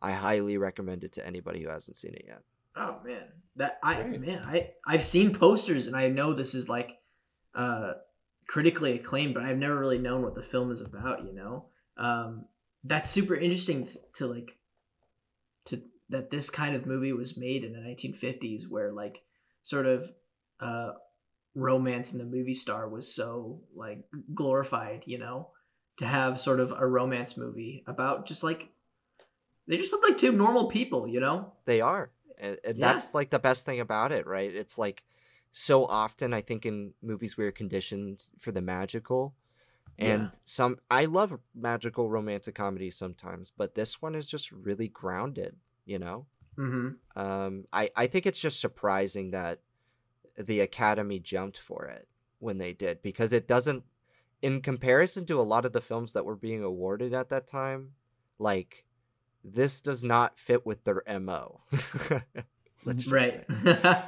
I highly recommend it to anybody who hasn't seen it yet. Oh man, that I Great. man I I've seen posters and I know this is like uh critically acclaimed, but I've never really known what the film is about. You know, um, that's super interesting to like to that this kind of movie was made in the 1950s, where like sort of uh romance in the movie star was so like glorified. You know, to have sort of a romance movie about just like they just look like two normal people. You know. They are. And, and Yeah. that's like the best thing about it, right? It's like so often I think in movies we're conditioned for the magical. And Yeah. some I love magical romantic comedies sometimes, but this one is just really grounded, you know? Mm-hmm. Um I I think it's just surprising that the Academy jumped for it when they did because it doesn't in comparison to a lot of the films that were being awarded at that time, like this does not fit with their MO. Let's Right. say.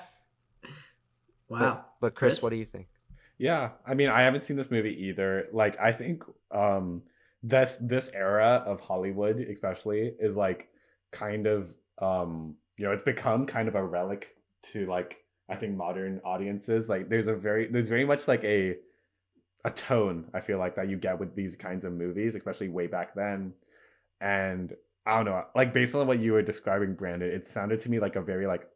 wow. But Chris, Chris? what do you think? Yeah, I mean, I haven't seen this movie either. Like, I think um this this era of Hollywood, especially, is like kind of um you know it's become kind of a relic to like I think modern audiences. Like, there's a very there's very much like a a tone I feel like that you get with these kinds of movies, especially way back then. And I don't know, like based on what you were describing, Brandon, it sounded to me like a very like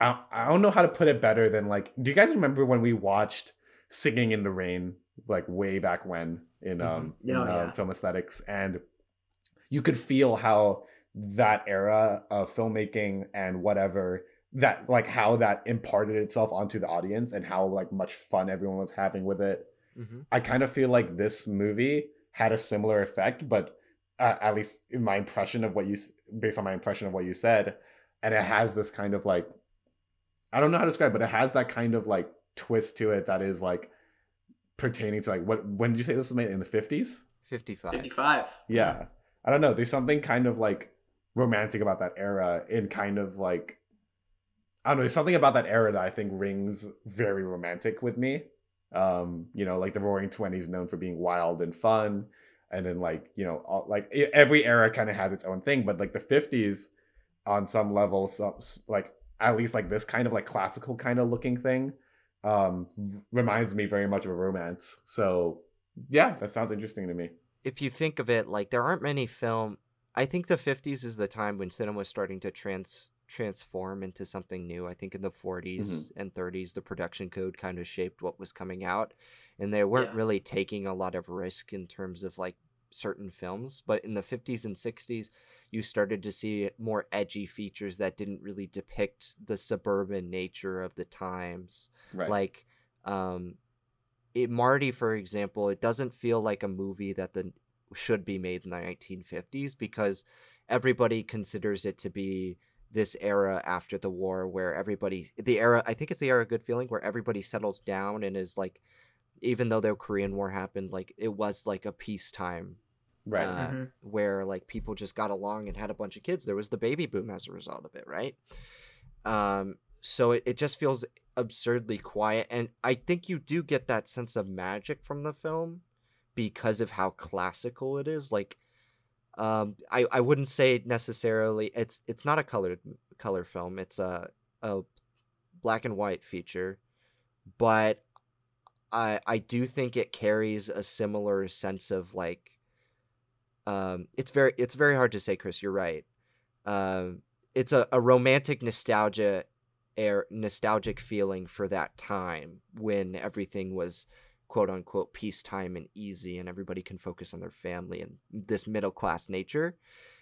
I, I don't know how to put it better than like do you guys remember when we watched Singing in the Rain like way back when in Mhm. um in, Oh, um, yeah. film aesthetics and you could feel how that era of filmmaking and whatever that like how that imparted itself onto the audience and how like much fun everyone was having with it Mm-hmm. I kind of feel like this movie had a similar effect, but uh, at least in my impression of what you, based on my impression of what you said, and it has this kind of like, I don't know how to describe, it, but it has that kind of like twist to it that is like pertaining to like what when did you say this was made in the fifties? 55. 55. Yeah, I don't know. There's something kind of like romantic about that era, in kind of like I don't know. There's something about that era that I think rings very romantic with me. Um, you know, like the Roaring Twenties, known for being wild and fun, and then like you know, all, like every era kind of has its own thing, but like the '50s, on some level, some like at least like this kind of like classical kind of looking thing, um, reminds me very much of a romance. So yeah, that sounds interesting to me. If you think of it, like there aren't many film. I think the 50s is the time when cinema was starting to trans transform into something new. I think in the 40s Mhm. and 30s, the production code kind of shaped what was coming out, and they weren't Yeah. really taking a lot of risk in terms of like certain films. But in the 50s and 60s, you started to see more edgy features that didn't really depict the suburban nature of the times. Right. like um it marty for example it doesn't feel like a movie that the should be made in the 1950s because everybody considers it to be this era after the war where everybody the era I think it's the era of good feeling where everybody settles down and is like even though the Korean War happened like it was like a peacetime Right. uh, Mhm. where like people just got along and had a bunch of kids. There was the baby boom as a result of it, right? Um, so it, it just feels absurdly quiet, and I think you do get that sense of magic from the film because of how classical it is. Like, um, I I wouldn't say necessarily it's it's not a colored color film. It's a a black and white feature, but I I do think it carries a similar sense of like um it's very it's very hard to say chris you're right um it's a, a romantic nostalgia air nostalgic feeling for that time when everything was quote unquote peacetime and easy and everybody can focus on their family and this middle class nature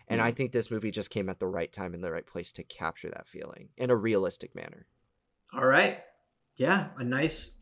and i mm. think this movie just came at the right time in the right place to capture that feeling in a realistic manner All right. Yeah, a nice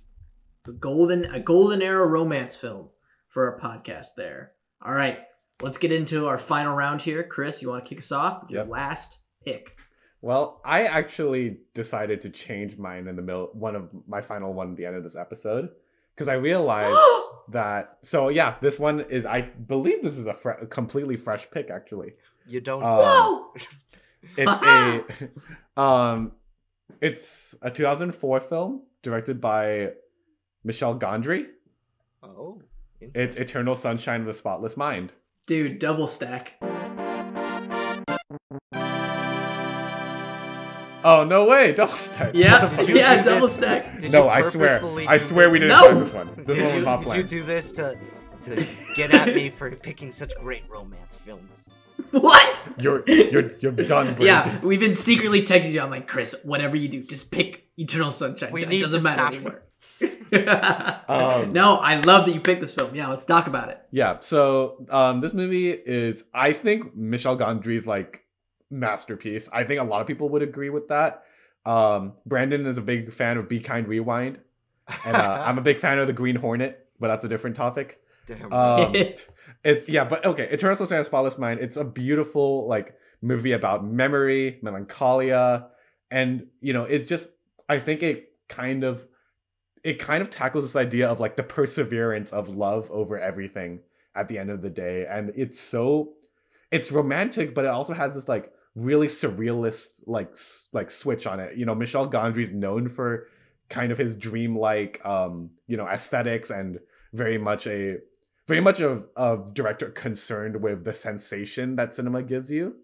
golden a golden era romance film for our podcast there. All right. Let's get into our final round here. Chris, you want to kick us off with your Yep. last pick? Well, I actually decided to change mine in the middle, one of my final one at the end of this episode, because I realized that. So yeah, this one is. I believe this is a fre- completely fresh pick. Actually, you don't Whoa! it's a, um, it's a 2004 film directed by Michel Gondry. oh It's Eternal Sunshine of the Spotless Mind. Dude, double stack. Oh no way! Double stack. Yeah, yeah, double this- stack. Did No, I swear. I do swear we didn't No! plan this one. This did one was you, not did you do this to to get at me for picking such great romance films? What? You're you're you're done. Brandon. Yeah, we've been secretly texting you. I'm like, Chris, whatever you do, just pick Eternal Sunshine. We it need doesn't to matter stop. anymore. Um, no, I love that you picked this film. Yeah, let's talk about it. Yeah, so um, this movie is, I think, Michel Gondry's like masterpiece. I think a lot of people would agree with that. Um, Brandon is a big fan of Be Kind Rewind, and uh, I'm a big fan of the Green Hornet, but that's a different topic. Damn Um, Right. it's yeah, but okay, Eternal Sunshine of the Spotless Mind. It's a beautiful like movie about memory, melancholia, and you know, it just I think it kind of it kind of tackles this idea of like the perseverance of love over everything at the end of the day, and it's so it's romantic, but it also has this like really surrealist like like switch on it. You know, Michel Gondry's known for kind of his dreamlike um you know aesthetics and very much a very much of of director concerned with the sensation that cinema gives you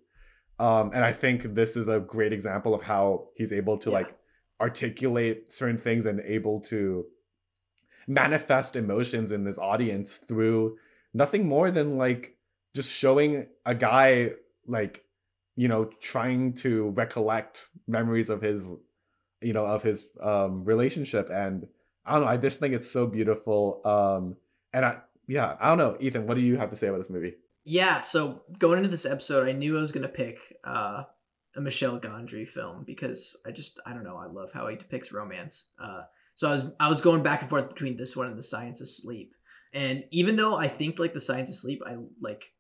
um and i think this is a great example of how he's able to Yeah. like articulate certain things and able to manifest emotions in this audience through nothing more than like just showing a guy like you know trying to recollect memories of his you know of his um relationship. And i don't know i just think it's so beautiful um and i yeah i don't know ethan what do you have to say about this movie? Yeah, so going into this episode, I knew I was gonna pick uh, a Michel Gondry film because I just I don't know I love how he depicts romance. Uh, so I was I was going back and forth between this one and The Science of Sleep, and even though I think like The Science of Sleep, I like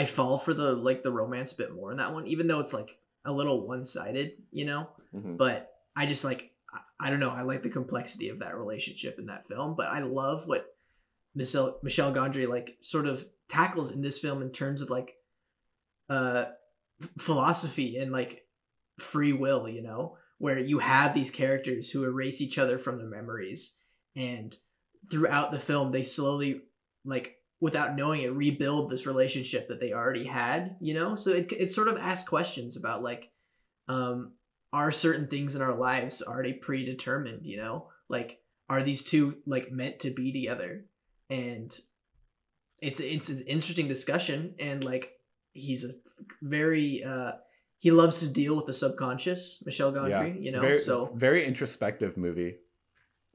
I fall for the like the romance a bit more in that one, even though it's like a little one sided, you know. But I just like I- I don't know I like the complexity of that relationship in that film, but I love what Michelle Michel Gondry like sort of tackles in this film in terms of like uh philosophy and like free will, you know, where you have these characters who erase each other from their memories and throughout the film they slowly like without knowing it rebuild this relationship that they already had, you know? So it it sort of asks questions about like um are certain things in our lives already predetermined, you know? Like are these two like meant to be together? And it's it's an interesting discussion and like he's a very uh he loves to deal with the subconscious, Michel Gondry, you know. very, so very introspective movie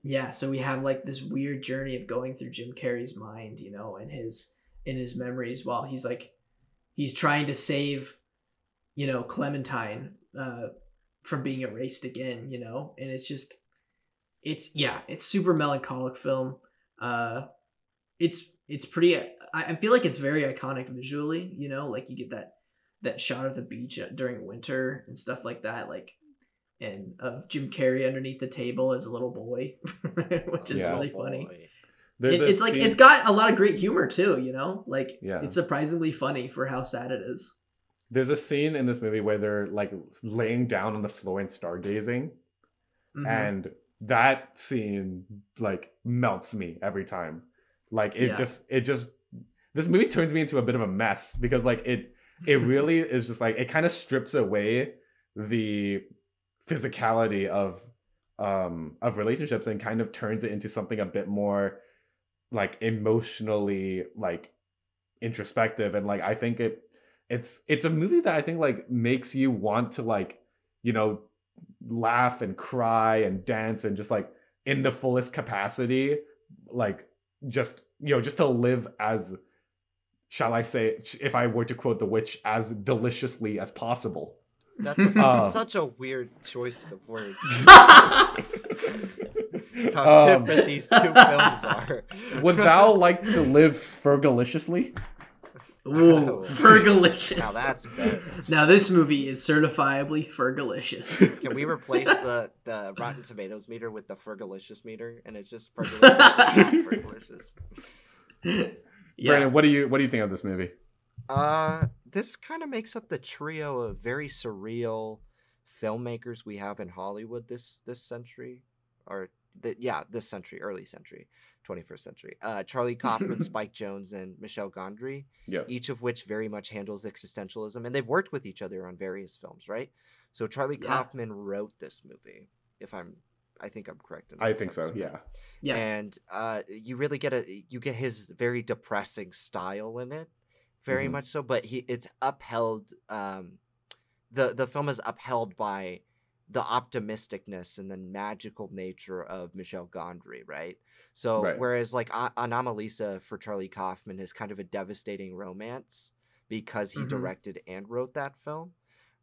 yeah, so we have like this weird journey of going through Jim Carrey's mind, you know, and his in his memories while he's like he's trying to save, you know, Clementine uh from being erased again, you know, and it's just it's yeah, it's super melancholic film. Uh it's it's pretty I, I feel like it's very iconic visually, you know, like you get that that shot of the beach uh, during winter and stuff like that, like and of Jim Carrey underneath the table as a little boy, which is Yeah. really funny. Boy. There's It- a it's like it's got a lot of great humor too, you know. Like Yeah. it's surprisingly funny for how sad it is. There's a scene in this movie where they're like laying down on the floor and stargazing, Mhm. and that scene like melts me every time. Like it Yeah. just it just this movie turns me into a bit of a mess because like it it really is just like it kind of strips away the physicality of um of relationships and kind of turns it into something a bit more like emotionally like introspective. And like I think it it's it's a movie that I think like makes you want to like you know laugh and cry and dance and just like in the fullest capacity like just you know just to live as shall I say if I were to quote the witch as deliciously as possible That's a, Um, such a weird choice of words. How Um, different these two films are. would thou like to live fergaliciously Ooh, Wow. Fergalicious. Now that's better. Now this movie is certifiably Fergalicious. Can we replace the, the Rotten Tomatoes meter with the Fergalicious meter? And it's just Fergalicious and not Fergalicious. yeah. Brandon what do you what do you think of this movie Uh, this kind of makes up the trio of very surreal filmmakers we have in Hollywood this this century, or the, yeah, this century, early century, 21st century. Uh, Charlie Kaufman, Spike Jonze, and Michel Gondry, yeah each of which very much handles existentialism, and they've worked with each other on various films, right? So Charlie Yeah. Kaufman wrote this movie, if I'm, I think I'm correct. In I think so assumption, yeah yeah. and uh, you really get a you get his very depressing style in it, very Mhm. much so. But he it's upheld. Um, the the film is upheld by the optimisticness and the magical nature of Michel Gondry, right? So Right. whereas like A- Anomalisa for Charlie Kaufman is kind of a devastating romance because he Mhm. directed and wrote that film.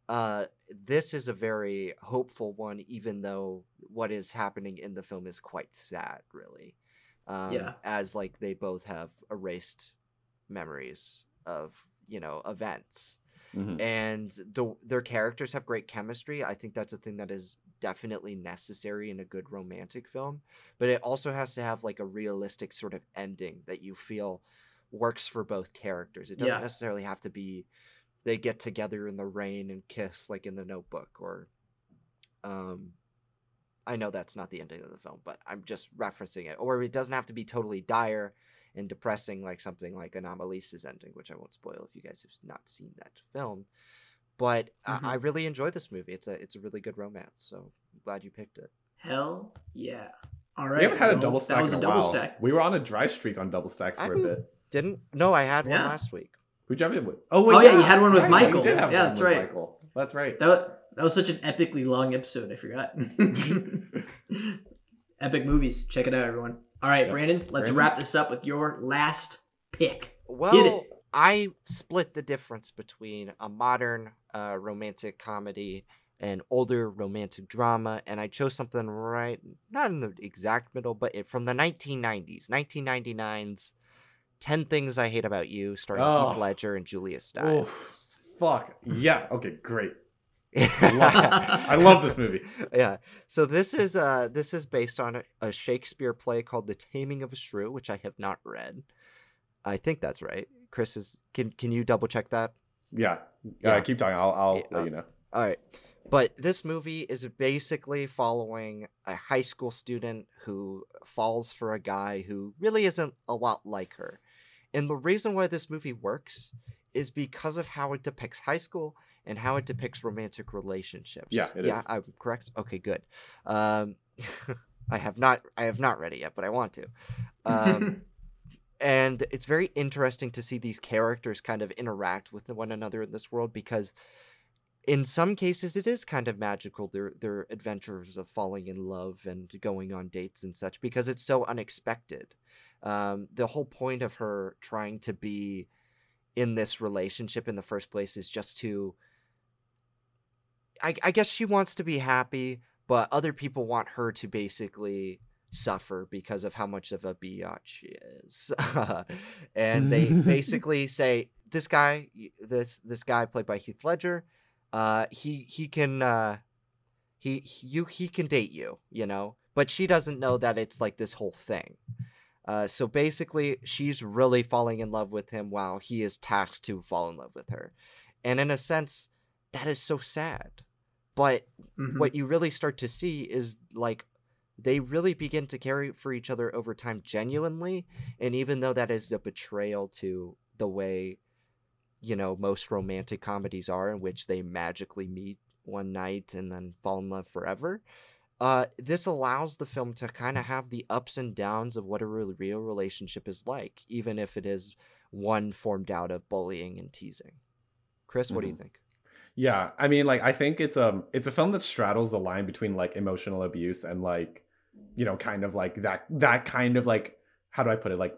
Uh, this is a very hopeful one, even though what is happening in the film is quite sad, really. Um, Yeah. As like they both have erased memories of you know events, Mhm. and the their characters have great chemistry. I think that's a thing that is definitely necessary in a good romantic film, but it also has to have like a realistic sort of ending that you feel works for both characters. It doesn't Yeah. necessarily have to be they get together in the rain and kiss like in the notebook or um I know that's not the ending of the film, but I'm just referencing it. Or it doesn't have to be totally dire and depressing like something like Anomalisa's ending, which I won't spoil if you guys have not seen that film. But Mhm. I, I really enjoyed this movie. It's a it's a really good romance, so I'm glad you picked it. Hell yeah. All right. we haven't had a double stack That was in a a double while. stack. we were on a dry streak on double stacks for I a bit Didn't no, I had one last week. Who'd you have it with? Oh, yeah, you had one with right, Michael. You did have Yeah, one that's with right. Michael. That's right. That was, that was such an epically long episode. I forgot. Epic movies. Check it out, everyone. All right, Yep. Brandon. Let's Brandon? wrap this up with your last pick. Well, I split the difference between a modern uh, romantic comedy and older romantic drama, and I chose something right, not in the exact middle, but it, from the 1990s, 1999's 10 Things I Hate About You, starring Oh. Heath Ledger and Julia Oof. Stiles. Fuck. Yeah. Okay. Great. I love this movie. yeah. So this is uh this is based on a, a Shakespeare play called The Taming of a Shrew, which I have not read. I think that's right. Chris is can can you double check that? Yeah. Yeah. Uh, keep talking. I'll, I'll Yeah, let uh, you know. All right. But this movie is basically following a high school student who falls for a guy who really isn't a lot like her. And the reason why this movie works is because of how it depicts high school and how it depicts romantic relationships. Yeah, it yeah, is. I'm correct. Okay, good. Um, I have not I have not read it yet, but I want to. Um, and it's very interesting to see these characters kind of interact with one another in this world because in some cases it is kind of magical their their adventures of falling in love and going on dates and such because it's so unexpected um, the whole point of her trying to be in this relationship in the first place is just to I, I guess she wants to be happy but other people want her to basically suffer because of how much of a biatch she is. and they basically say this guy this this guy played by Heath Ledger, uh he he can uh he you he can date you, you know, but she doesn't know that it's like this whole thing. Uh, so basically, she's really falling in love with him while he is tasked to fall in love with her. And in a sense, that is so sad. But Mhm. what you really start to see is like they really begin to care for each other over time genuinely. And even though that is a betrayal to the way, you know, most romantic comedies are, in which they magically meet one night and then fall in love forever. Uh, this allows the film to kind of have the ups and downs of what a real, real relationship is like, even if it is one formed out of bullying and teasing. Chris, what do you think? Yeah, I mean, like I think it's um it's a film that straddles the line between like emotional abuse and like, you know, kind of like that that kind of like how do I put it like,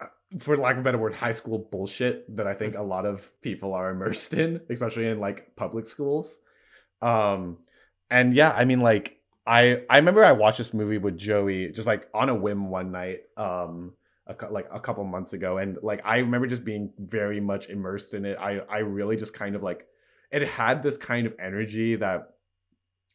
uh, for lack of a better word, high school bullshit that I think a lot of people are immersed in, especially in like public schools. Um, and yeah, I mean, like I I remember I watched this movie with Joey just like on a whim one night. Um, a, like a couple months ago and like i remember just being very much immersed in it. I i really just kind of like it had this kind of energy that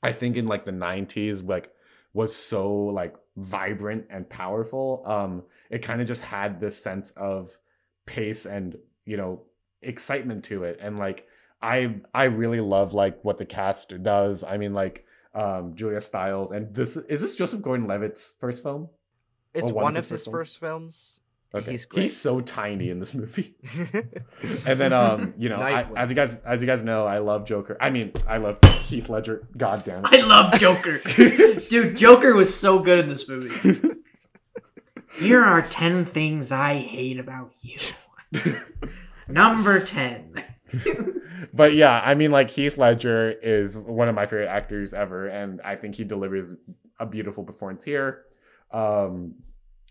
i think in like the 90s like was so like vibrant and powerful. Um it kind of just had this sense of pace and you know excitement to it. And like i i really love like what the cast does. I mean like um julia stiles and this is this joseph gordon-levitt's first film It's one one, of of his his first first films. Okay. He's great. so tiny in this movie. And then um, you know, I, as you guys as you guys know, I love Joker. I mean, I love Heath Ledger. God damn it. I love Joker. Dude, Joker was so good in this movie. Here are 10 things I hate about you. Number 10. but yeah, I mean like Heath Ledger is one of my favorite actors ever and I think he delivers a beautiful performance here. Um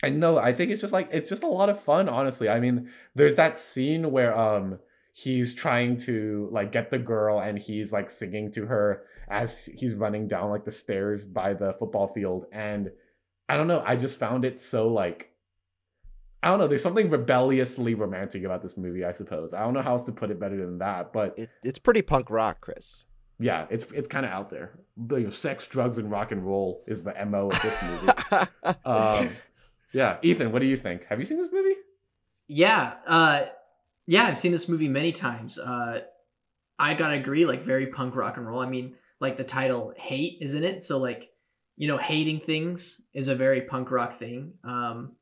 and no, I think it's just like it's just a lot of fun, honestly. I mean, there's that scene where um he's trying to like get the girl and he's like singing to her as he's running down like the stairs by the football field and I don't know, I just found it so like I don't know, there's something rebelliously romantic about this movie, I suppose. I don't know how else to put it better than that, but it, it's pretty punk rock, Chris. Yeah, it's it's kind of out there. But, you know, sex, drugs, and rock and roll is the mo of this movie. um, yeah, Ethan, what do you think? Have you seen this movie? Yeah, uh, yeah, I've seen this movie many times. Uh, I gotta agree, like very punk rock and roll. I mean, like the title "Hate" is in it, so like you know, hating things is a very punk rock thing. Um,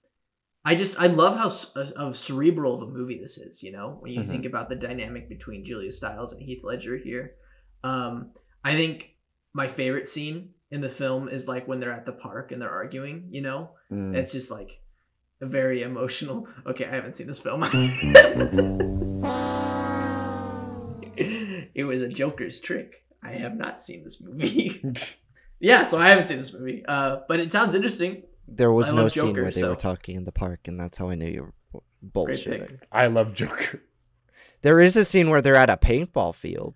I just I love how c- of cerebral of a movie this is. You know, when you Mhm. think about the dynamic between Julia Stiles and Heath Ledger here. Um, I think my favorite scene in the film is like when they're at the park and they're arguing. You know, Mm. it's just like a very emotional. Okay, I haven't seen this film. it was a Joker's trick. I have not seen this movie. yeah, so I haven't seen this movie. Uh, but it sounds interesting. There was I no love scene Joker, where they so- were talking in the park, and that's how I knew you were bu- bullshitting. I love Joker. There is a scene where they're at a paintball field.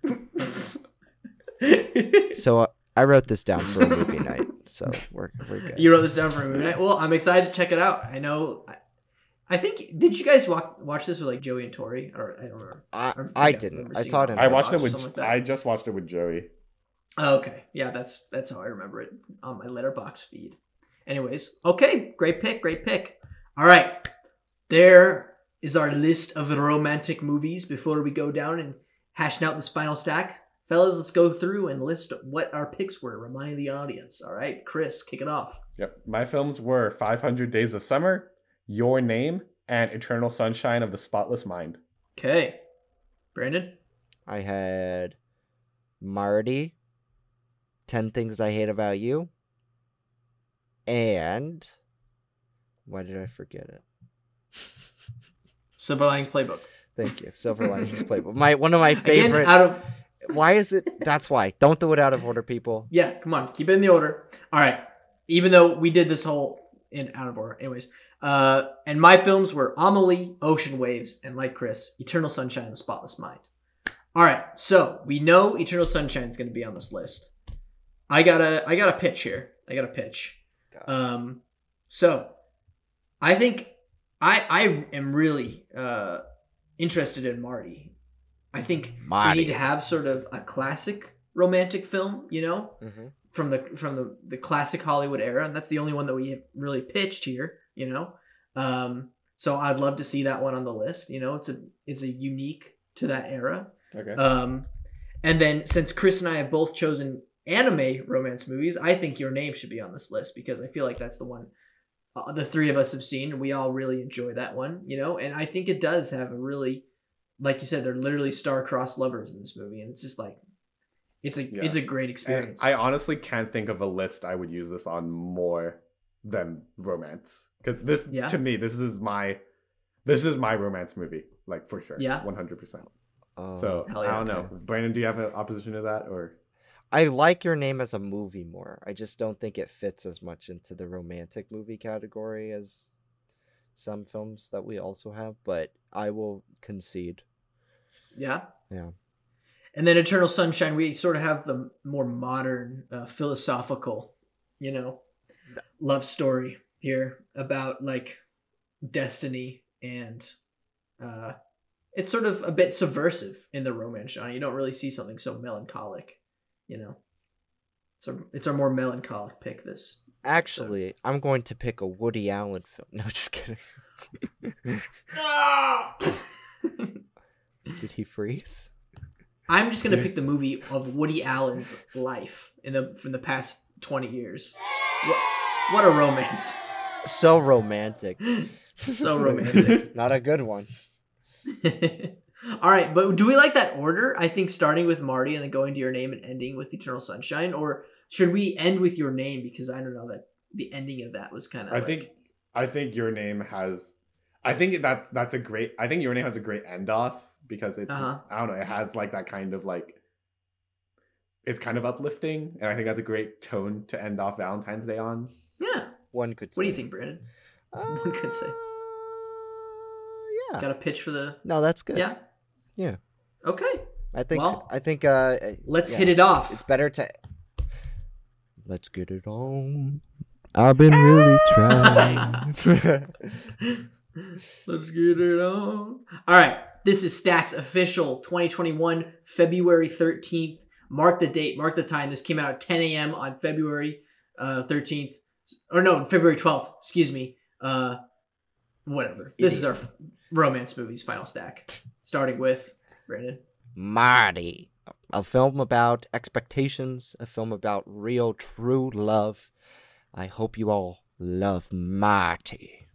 So uh, I wrote this down for a movie night. So we're we're good. you wrote this down for a movie night. Well, I'm excited to check it out. I know. I, I think. Did you guys walk, watch this with like Joey and Tori? Or I don't remember. I, or I think didn't. remember I saw it it in. I watched it with. like. I just watched it with Joey. Oh, okay. Yeah, that's that's how I remember it on my Letterboxd feed. Anyways, okay, great pick, great pick. All right. There is our list of romantic movies before we go down and hashing out this final stack. Fellas, let's go through and list what our picks were. Remind the audience. All right, Chris, kick it off. Yep. My films were 500 Days of Summer, Your Name, and Eternal Sunshine of the Spotless Mind. Okay. Brandon? I had Marty. Ten things I hate about you. And why did I forget it? Silver Linings Playbook. Thank you. Silver Linings Playbook. My one of my Again, favorite. out of Why is it? That's why. Don't do it out of order, people. Yeah, come on, keep it in the order. All right. Even though we did this whole in out of order, anyways. Uh, and my films were Amelie, Ocean Waves, and like Chris, Eternal Sunshine of the Spotless Mind. All right, so we know Eternal Sunshine is going to be on this list. I got a I got a pitch here. I got a pitch. God. Um, so I think I I am really uh interested in Marty. I think we Marty. need to have sort of a classic romantic film, you know, Mhm. from the from the the classic Hollywood era, and that's the only one that we have really pitched here, you know. Um, so I'd love to see that one on the list. You know, it's a it's a unique to that era. Okay. Um, and then since Chris and I have both chosen anime romance movies, I think your name should be on this list because I feel like that's the one uh, the three of us have seen. and We all really enjoy that one, you know. And I think it does have a really, like you said, they're literally star-crossed lovers in this movie, and it's just like, it's a Yeah. it's a great and experience. I honestly can't think of a list I would use this on more than romance. Because this, Yeah. to me, this is my, this is my romance movie, like for sure. Yeah. one hundred percent. Um, So yeah, I don't okay. know, Brandon. Do you have an opposition to that, or I like your name as a movie more. I just don't think it fits as much into the romantic movie category as some films that we also have, but I will concede. yeah. Yeah. And then Eternal Sunshine, we sort of have the more modern, uh, philosophical, you know, love story here about like destiny and uh, it's sort of a bit subversive in the romance genre. You don't really see something so melancholic, you know. It's So it's our more melancholic pick. This Actually, I'm going to pick a Woody Allen film. No, just kidding. Did he freeze? I'm just gonna pick the movie of Woody Allen's life in the from the past twenty years. What, what a romance! So romantic. So romantic. Not a good one. All right, but do we like that order? I think starting with Marty and then going to your name and ending with Eternal Sunshine, or should we end with your name because I don't know that the ending of that was kind of. I think, I think your name has, I think that that's a great. I think your name has a great end off because it. Uh-huh. Just, I don't know. It has like that kind of like. It's kind of uplifting, and I think that's a great tone to end off Valentine's Day on. yeah. One could. What do you think, Brandon? Uh, One could say. Yeah. Got a pitch for the? No, that's good. Yeah. Yeah. Okay, I think. Well, I think. Uh, let's yeah. hit it off. It's better to. Let's get it on. I've been really trying. Let's get it on. All right. This is Stacks official 2021, February 13th. Mark the date, mark the time. This came out at 10 a.m. on February uh, 13th. Or no, February 12th. Excuse me. Uh, whatever. This is our f- romance movies final stack. Starting with Brandon. Marty. A film about expectations, a film about real, true love. I hope you all love Marty.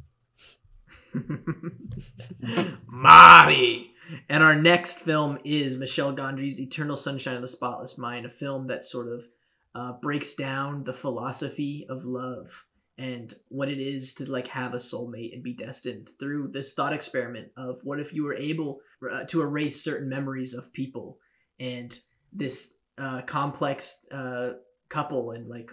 Marty. And our next film is Michel Gondry's Eternal Sunshine of the Spotless Mind, a film that sort of uh, breaks down the philosophy of love and what it is to like have a soulmate and be destined through this thought experiment of what if you were able uh, to erase certain memories of people and this uh, complex uh, couple and like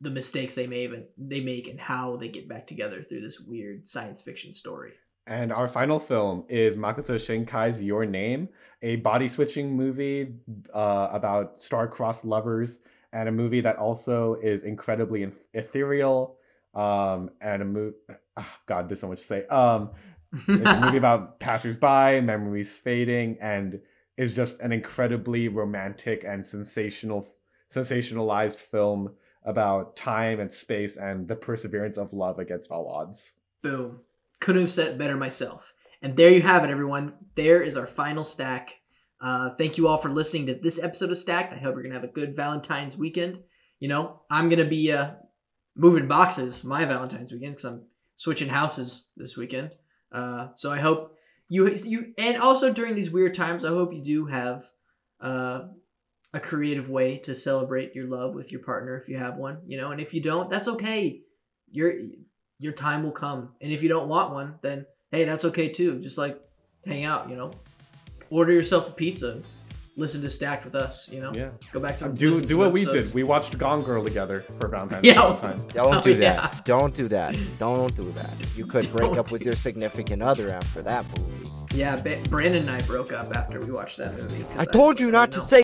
the mistakes they made and they make and how they get back together through this weird science fiction story. And our final film is Makoto Shinkai's Your Name, a body switching movie uh, about star-crossed lovers, and a movie that also is incredibly eth- ethereal. Um, and a movie, God, there's so much to say. Um, it's a movie about passersby, memories fading, and is just an incredibly romantic and sensational, sensationalized film about time and space and the perseverance of love against all odds. Boom. Couldn't have said it better myself. And there you have it, everyone. There is our final stack. Uh, thank you all for listening to this episode of Stacked. I hope you're gonna have a good Valentine's weekend. You know, I'm gonna be uh, moving boxes my Valentine's weekend because I'm switching houses this weekend. Uh, so I hope you you and also during these weird times, I hope you do have uh, a creative way to celebrate your love with your partner if you have one. You know, and if you don't, that's okay. You're your time will come. And if you don't want one, then hey, that's okay too. Just like hang out, you know. Order yourself a pizza. Listen to Stacked with us, you know. Yeah. Go back to um, Do do what we did. We watched Gone Girl together for Valentine's Yeah. Day all time. Don't Oh, do yeah. that. Don't do that. Don't do that. You could break up with your significant other after that movie. Yeah, Ba- Brandon and I broke up after we watched that movie. I told was you not "No." to say